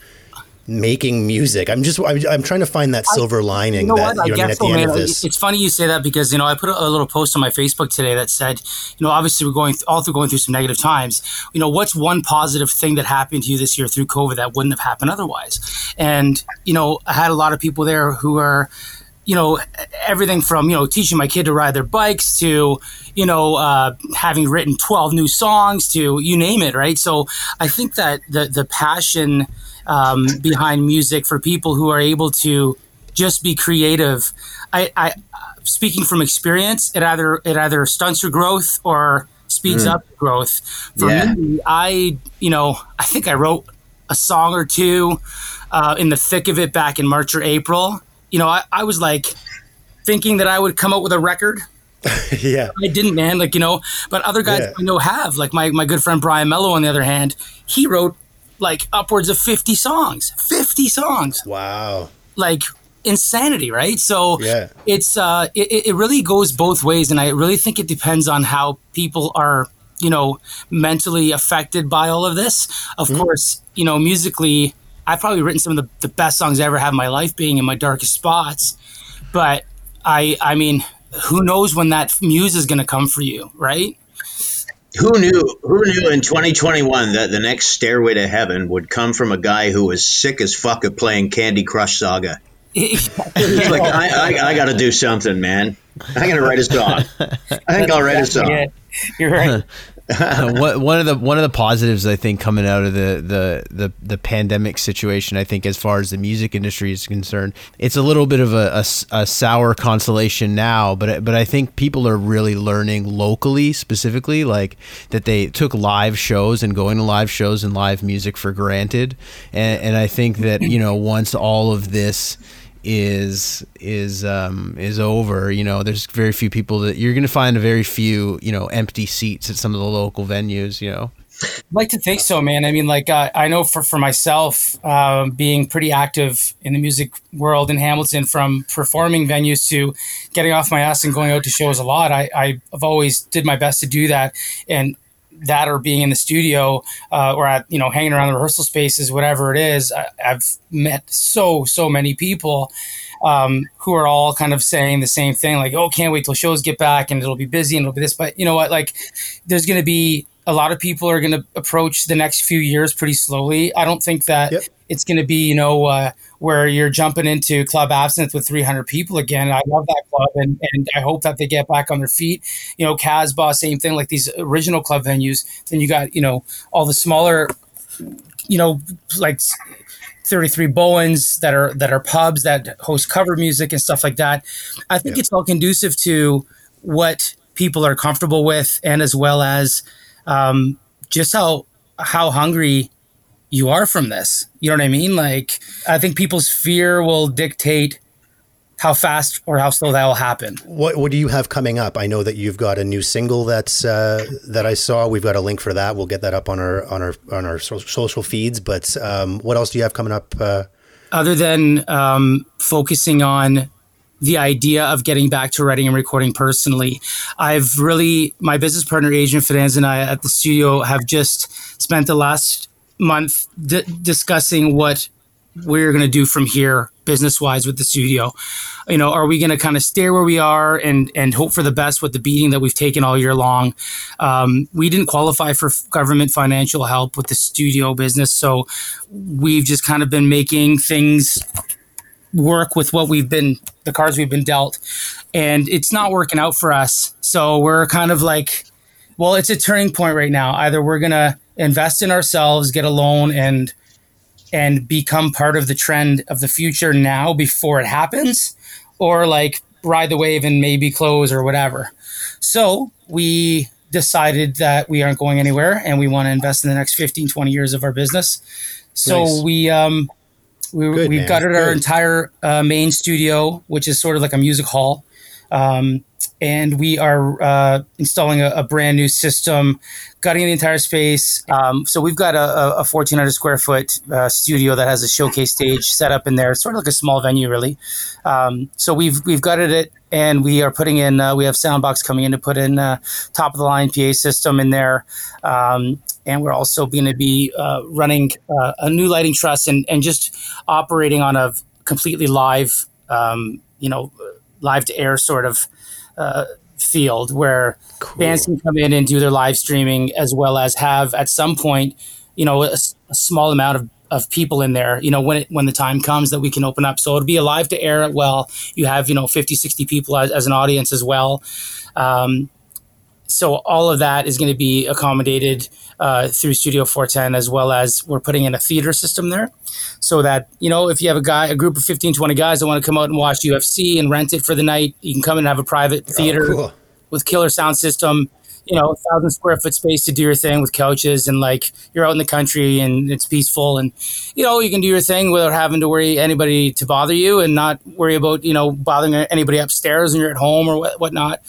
Speaker 2: making music i'm just i'm, I'm trying to find that silver lining
Speaker 5: You know
Speaker 2: that
Speaker 5: what? I
Speaker 2: you know, what I mean,
Speaker 5: guess
Speaker 2: at the
Speaker 5: so,
Speaker 2: end
Speaker 5: man.
Speaker 2: of this
Speaker 5: It's funny you say that because you know I put a, a little post on my Facebook today that said, you know, obviously we're going th- all through going through some negative times. You know, what's one positive thing that happened to you this year through COVID that wouldn't have happened otherwise? And you know, I had a lot of people there who are you know everything from you know teaching my kid to ride their bikes to you know uh, having written 12 new songs to you name it right? So i think that the the passion um, behind music for people who are able to just be creative i i speaking from experience it either it either stunts your growth or speeds up growth. For
Speaker 1: Yeah.
Speaker 5: me i you know i think i wrote a song or two uh, in the thick of it back in march or april you know, I, I was like thinking that I would come out with a record.
Speaker 2: yeah
Speaker 5: I didn't, man. Like, you know, but other guys
Speaker 2: Yeah.
Speaker 5: I know have. Like my, my good friend Brian Mello, on the other hand, he wrote like upwards of 50 songs. 50 songs.
Speaker 2: wow
Speaker 5: Like insanity, right? So
Speaker 2: Yeah.
Speaker 5: it's uh it, it really goes both ways and I really think it depends on how people are, you know, mentally affected by all of this. Of course, you know, musically I've probably written some of the, the best songs I ever had in my life being in my darkest spots. But I I mean, who knows when that muse is gonna come for you, right?
Speaker 1: Who knew? Who knew in 2021 that the next stairway to heaven would come from a guy who was sick as fuck of playing Candy Crush Saga? He's like, I, I, I got to do something, man. I got to write a song. I think I'll write a song.
Speaker 5: Yeah, you're right.
Speaker 3: one of the one of the positives I think coming out of the, the the the pandemic situation, I think as far as the music industry is concerned, it's a little bit of a, a, a sour consolation now. But but I think people are really learning locally, specifically, like that they took live shows and going to live shows and live music for granted, and, and I think that you know once all of this is is um, is over. You know, there's very few people that you're going to find a very few you know empty seats at some of the local venues. You know.
Speaker 5: I'd like to think so, man. I mean, like uh, I know for for myself, um, being pretty active in the music world in Hamilton, from performing venues to getting off my ass and going out to shows a lot. I I've always did my best to do that, and that or being in the studio uh, or at you know hanging around the rehearsal spaces, whatever it is. I, have met so so many people um, who are all kind of saying the same thing, like, "Oh, can't wait till shows get back and it'll be busy and it'll be this." But you know what? Like, there's going to be a lot of people are going to approach the next few years pretty slowly. I don't think that yep. it's going to be, you know, uh, where you're jumping into Club Absinthe with 300 people again. I love that club, and, and I hope that they get back on their feet. You know, Casbah, same thing, like these original club venues. Then you got, you know, all the smaller, you know, like 33 Bowens that are that are pubs that host cover music and stuff like that. I think it's all conducive to what people are comfortable with, and as well as um, just how how hungry you are from this. You know what I mean? Like I think people's fear will dictate how fast or how slow that will happen.
Speaker 2: What What do you have coming up? I know that you've got a new single that's uh, that I saw. We've got a link for that. We'll get that up on our on our on our social feeds. But um, what else do you have coming up? Uh?
Speaker 5: Other than um, focusing on the idea of getting back to writing and recording personally. I've really, my business partner, Adrian Fidanza, and I at the studio have just spent the last month d- discussing what we're going to do from here business wise with the studio. You know are we going to kind of stay where we are and and hope for the best with the beating that we've taken all year long? Um, we didn't qualify for government financial help with the studio business so we've just kind of been making things work with what we've been the cards we've been dealt and it's not working out for us. So we're kind of like well it's a turning point right now. Either we're going to invest in ourselves get a loan and and become part of the trend of the future now before it happens or like ride the wave and maybe close or whatever so we decided that we aren't going anywhere and we want to invest in the next 15 20 years of our business so nice. we um we, Good, we've man. gutted our entire uh, main studio, which is sort of like a music hall. Um, and we are uh, installing a, a, brand new system, gutting the entire space. Um, so we've got a, a 1,400 square foot uh, studio that has a showcase stage set up in there. It's sort of like a small venue, really. Um, so we've we've gutted it, and we are putting in. Uh, we have Soundbox coming in to put in uh, top of the line PA system in there. Um, and we're also going to be uh, running uh, a new lighting truss and, and just operating on a completely live, um, you know, live to air sort of uh, field where cool. bands can come in and do their live streaming as well as have at some point, you know, a, a small amount of of people in there, you know, when it, when the time comes that we can open up. So it'll be a live to air. Well, you have, you know, 50, 60 people as, as an audience as well. Um, so all of that is going to be accommodated uh, through Studio 410, as well as we're putting in a theater system there, so that you know if you have a guy, a group of 15, 20 guys that want to come out and watch UFC and rent it for the night, you can come and have a private oh, theater oh, cool. with killer sound system. You know, thousand square foot space to do your thing with couches and like you're out in the country and it's peaceful and you know you can do your thing without having to worry anybody to bother you and not worry about you know bothering anybody upstairs and you're at home or what whatnot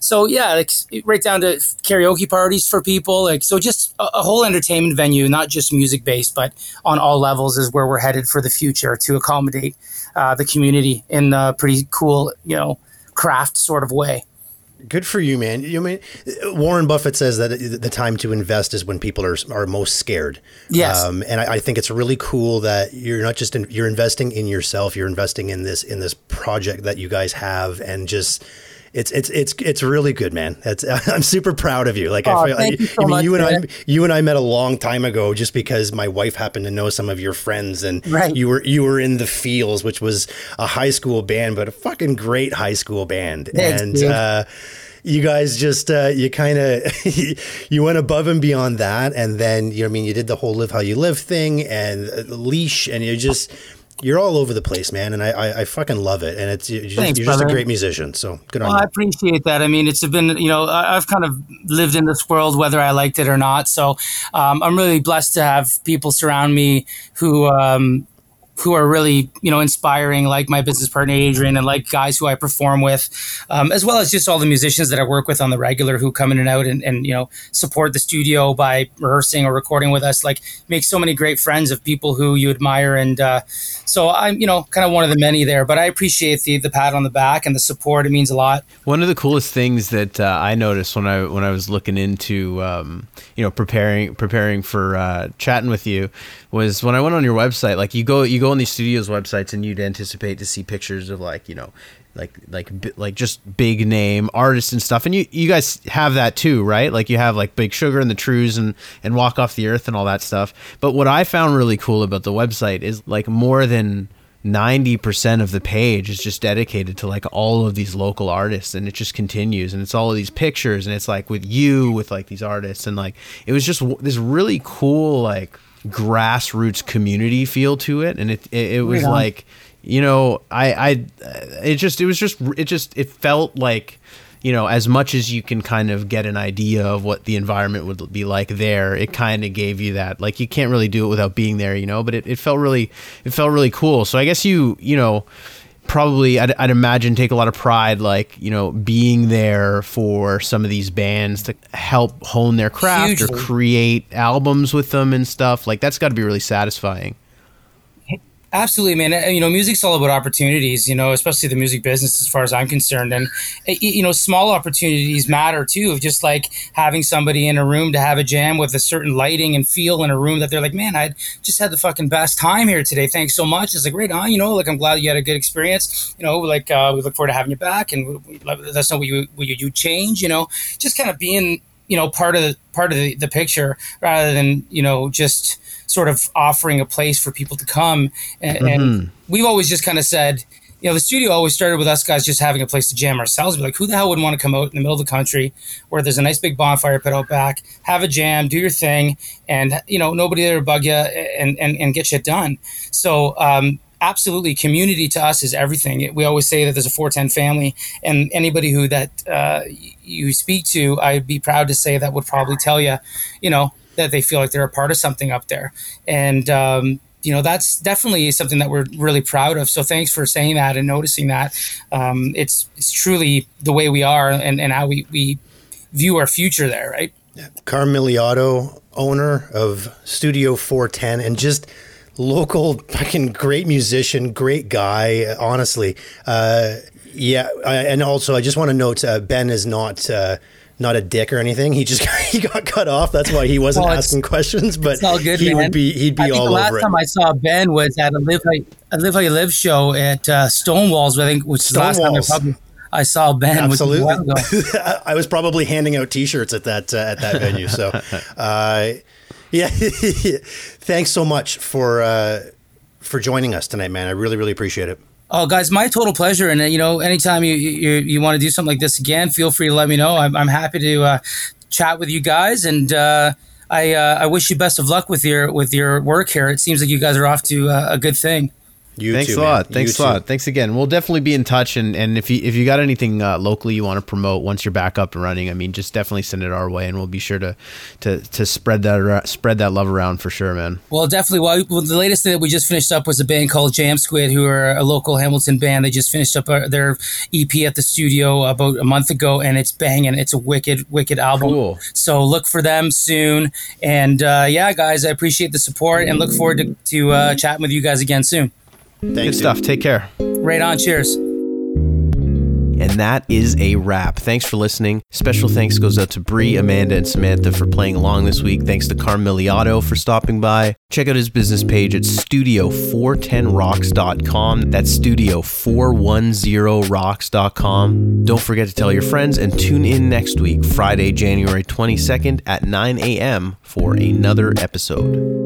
Speaker 5: so yeah, like right down to karaoke parties for people. Like so, just a, a whole entertainment venue, not just music based, but on all levels is where we're headed for the future to accommodate uh, the community in a pretty cool, you know, craft sort of way.
Speaker 2: Good for you, man. You mean Warren Buffett says that the time to invest is when people are are most scared.
Speaker 5: Yes,
Speaker 2: um, and I, I, think it's really cool that you're not just in, you're investing in yourself. You're investing in this in this project that you guys have, and just it's it's it's it's really good, man. That's I'm super proud of you. Like oh, I feel,
Speaker 5: you so I mean, much,
Speaker 2: you and man. I you and I met a long time ago, just because my wife happened to know some of your friends, and
Speaker 5: right.
Speaker 2: you were you were in the Feels, which was a high school band, but a fucking great high school band,
Speaker 5: Thanks,
Speaker 2: and. Uh, you guys just uh, you kind of you went above and beyond that, and then you know, I mean, you did the whole live how you live thing and uh, leash, and you just you're all over the place, man, and I I, I fucking love it, and it's you're, just,
Speaker 5: Thanks,
Speaker 2: you're just a great musician. So good on you
Speaker 5: Well, I appreciate that. I mean, it's been, you know, I- I've kind of lived in this world, whether I liked it or not. So um, I'm really blessed to have people surround me who, um, who are really, you know, inspiring, like my business partner Adrian, and like guys who I perform with, um, as well as just all the musicians that I work with on the regular who come in and out and, and you know support the studio by rehearsing or recording with us. Like, make so many great friends of people who you admire, and uh, so I'm, you know, kind of one of the many there. But I appreciate the the pat on the back and the support. It means a lot.
Speaker 3: One of the coolest things that uh, I noticed when I when I was looking into um, you know preparing preparing for uh, chatting with you was when I went on your website. Like you go you go on these studios websites and you'd anticipate to see pictures of like you know like like like just big name artists and stuff. And you you guys have that too, right? Like you have like Big Sugar and the Trews and and Walk Off the Earth and all that stuff. But what I found really cool about the website is like more than 90% of the page is just dedicated to like all of these local artists and it just continues and it's all of these pictures and it's like with you with like these artists and like it was just w- this really cool like grassroots community feel to it and it it, it was
Speaker 5: on.
Speaker 3: like you know i i it just it was just it just it felt like you know as much as you can kind of get an idea of what the environment would be like there it kind of gave you that like you can't really do it without being there you know but it, it felt really it felt really cool. So i guess you you know probably I'd, I'd imagine take a lot of pride like you know being there for some of these bands to help hone their craft or create albums with them and stuff. Like that's got to be really satisfying
Speaker 5: Absolutely, man. You know, music's all about opportunities. You know, especially the music business, as far as I'm concerned. And uh, you know, small opportunities matter too. Of just like having somebody in a room to have a jam with a certain lighting and feel in a room that they're like, man, I just had the fucking best time here today. Thanks so much. It's like, right on. You know, like I'm glad you had a good experience. You know, like uh, we look forward to having you back, and let us what you what you, you change. You know, just kind of being you know part of the part of the, the picture rather than you know just sort of offering a place for people to come. And, and we've always just kind of said you know the studio always started with us guys just having a place to jam ourselves. Be like who the hell would want to come out in the middle of the country where there's a nice big bonfire pit out back have a jam do your thing and you know nobody there to bug you and and, and get shit done. So um absolutely community to us is everything. We always say that there's a 410 family and anybody who that uh, you speak to i'd be proud to say that would probably tell you you know that they feel like they're a part of something up there and um, you know that's definitely something that we're really proud of so thanks for saying that and noticing that um, it's it's truly the way we are and, and how we, we view our future there right
Speaker 2: Carmiliato, owner of Studio 410, and just local fucking great musician, great guy. Honestly, uh, yeah. I, and also, I just want to note uh, Ben is not. Uh, not a dick or anything. He just he got cut off. That's why he wasn't
Speaker 5: Well,
Speaker 2: asking questions. But
Speaker 5: all good
Speaker 2: he
Speaker 5: man.
Speaker 2: would be he'd be
Speaker 5: I think
Speaker 2: all
Speaker 5: the last
Speaker 2: over it.
Speaker 5: time I saw Ben was at a live a live how you live show at uh, Stonewalls I think which is the last time I probably I saw Ben which was a while.
Speaker 2: Absolutely. I was probably handing out T-shirts at that uh, at that venue. So, uh, yeah, thanks so much for uh, for joining us tonight, man. I really really appreciate it.
Speaker 5: Oh, guys, my total pleasure. And uh, you know, anytime you you, you want to do something like this again, feel free to let me know. I'm, I'm happy to uh, chat with you guys, and uh, I uh, I wish you best of luck with your with your work here. It seems like you guys are off to uh, a good thing.
Speaker 2: You
Speaker 3: Thanks
Speaker 2: too,
Speaker 3: a
Speaker 2: man.
Speaker 3: lot.
Speaker 2: You
Speaker 3: Thanks a
Speaker 2: too.
Speaker 3: lot. Thanks again. We'll definitely be in touch, and, and if you if you got anything uh, locally you want to promote once you're back up and running, I mean, just definitely send it our way, and we'll be sure to to, to spread that ar- spread that love around for sure, man.
Speaker 5: Well, definitely. Well, well, the latest thing that we just finished up was a band called Jam Squid, who are a local Hamilton band. They just finished up uh, their EP at the studio about a month ago, and it's banging. It's a wicked, wicked album.
Speaker 3: Cool.
Speaker 5: So look for them soon. And uh, yeah, guys, I appreciate the support and look forward to, to uh, chatting with you guys again soon.
Speaker 3: Good
Speaker 2: Thanks, dude.
Speaker 3: stuff. Take care.
Speaker 5: Right on. Cheers.
Speaker 3: And that is a wrap. Thanks for listening. Special thanks goes out to Bree, Amanda, and Samantha for playing along this week. Thanks to Carmiliato for stopping by. Check out his business page at studio410rocks.com. That's studio410rocks.com. Don't forget to tell your friends and tune in next week, Friday, January 22nd at 9 a.m. for another episode.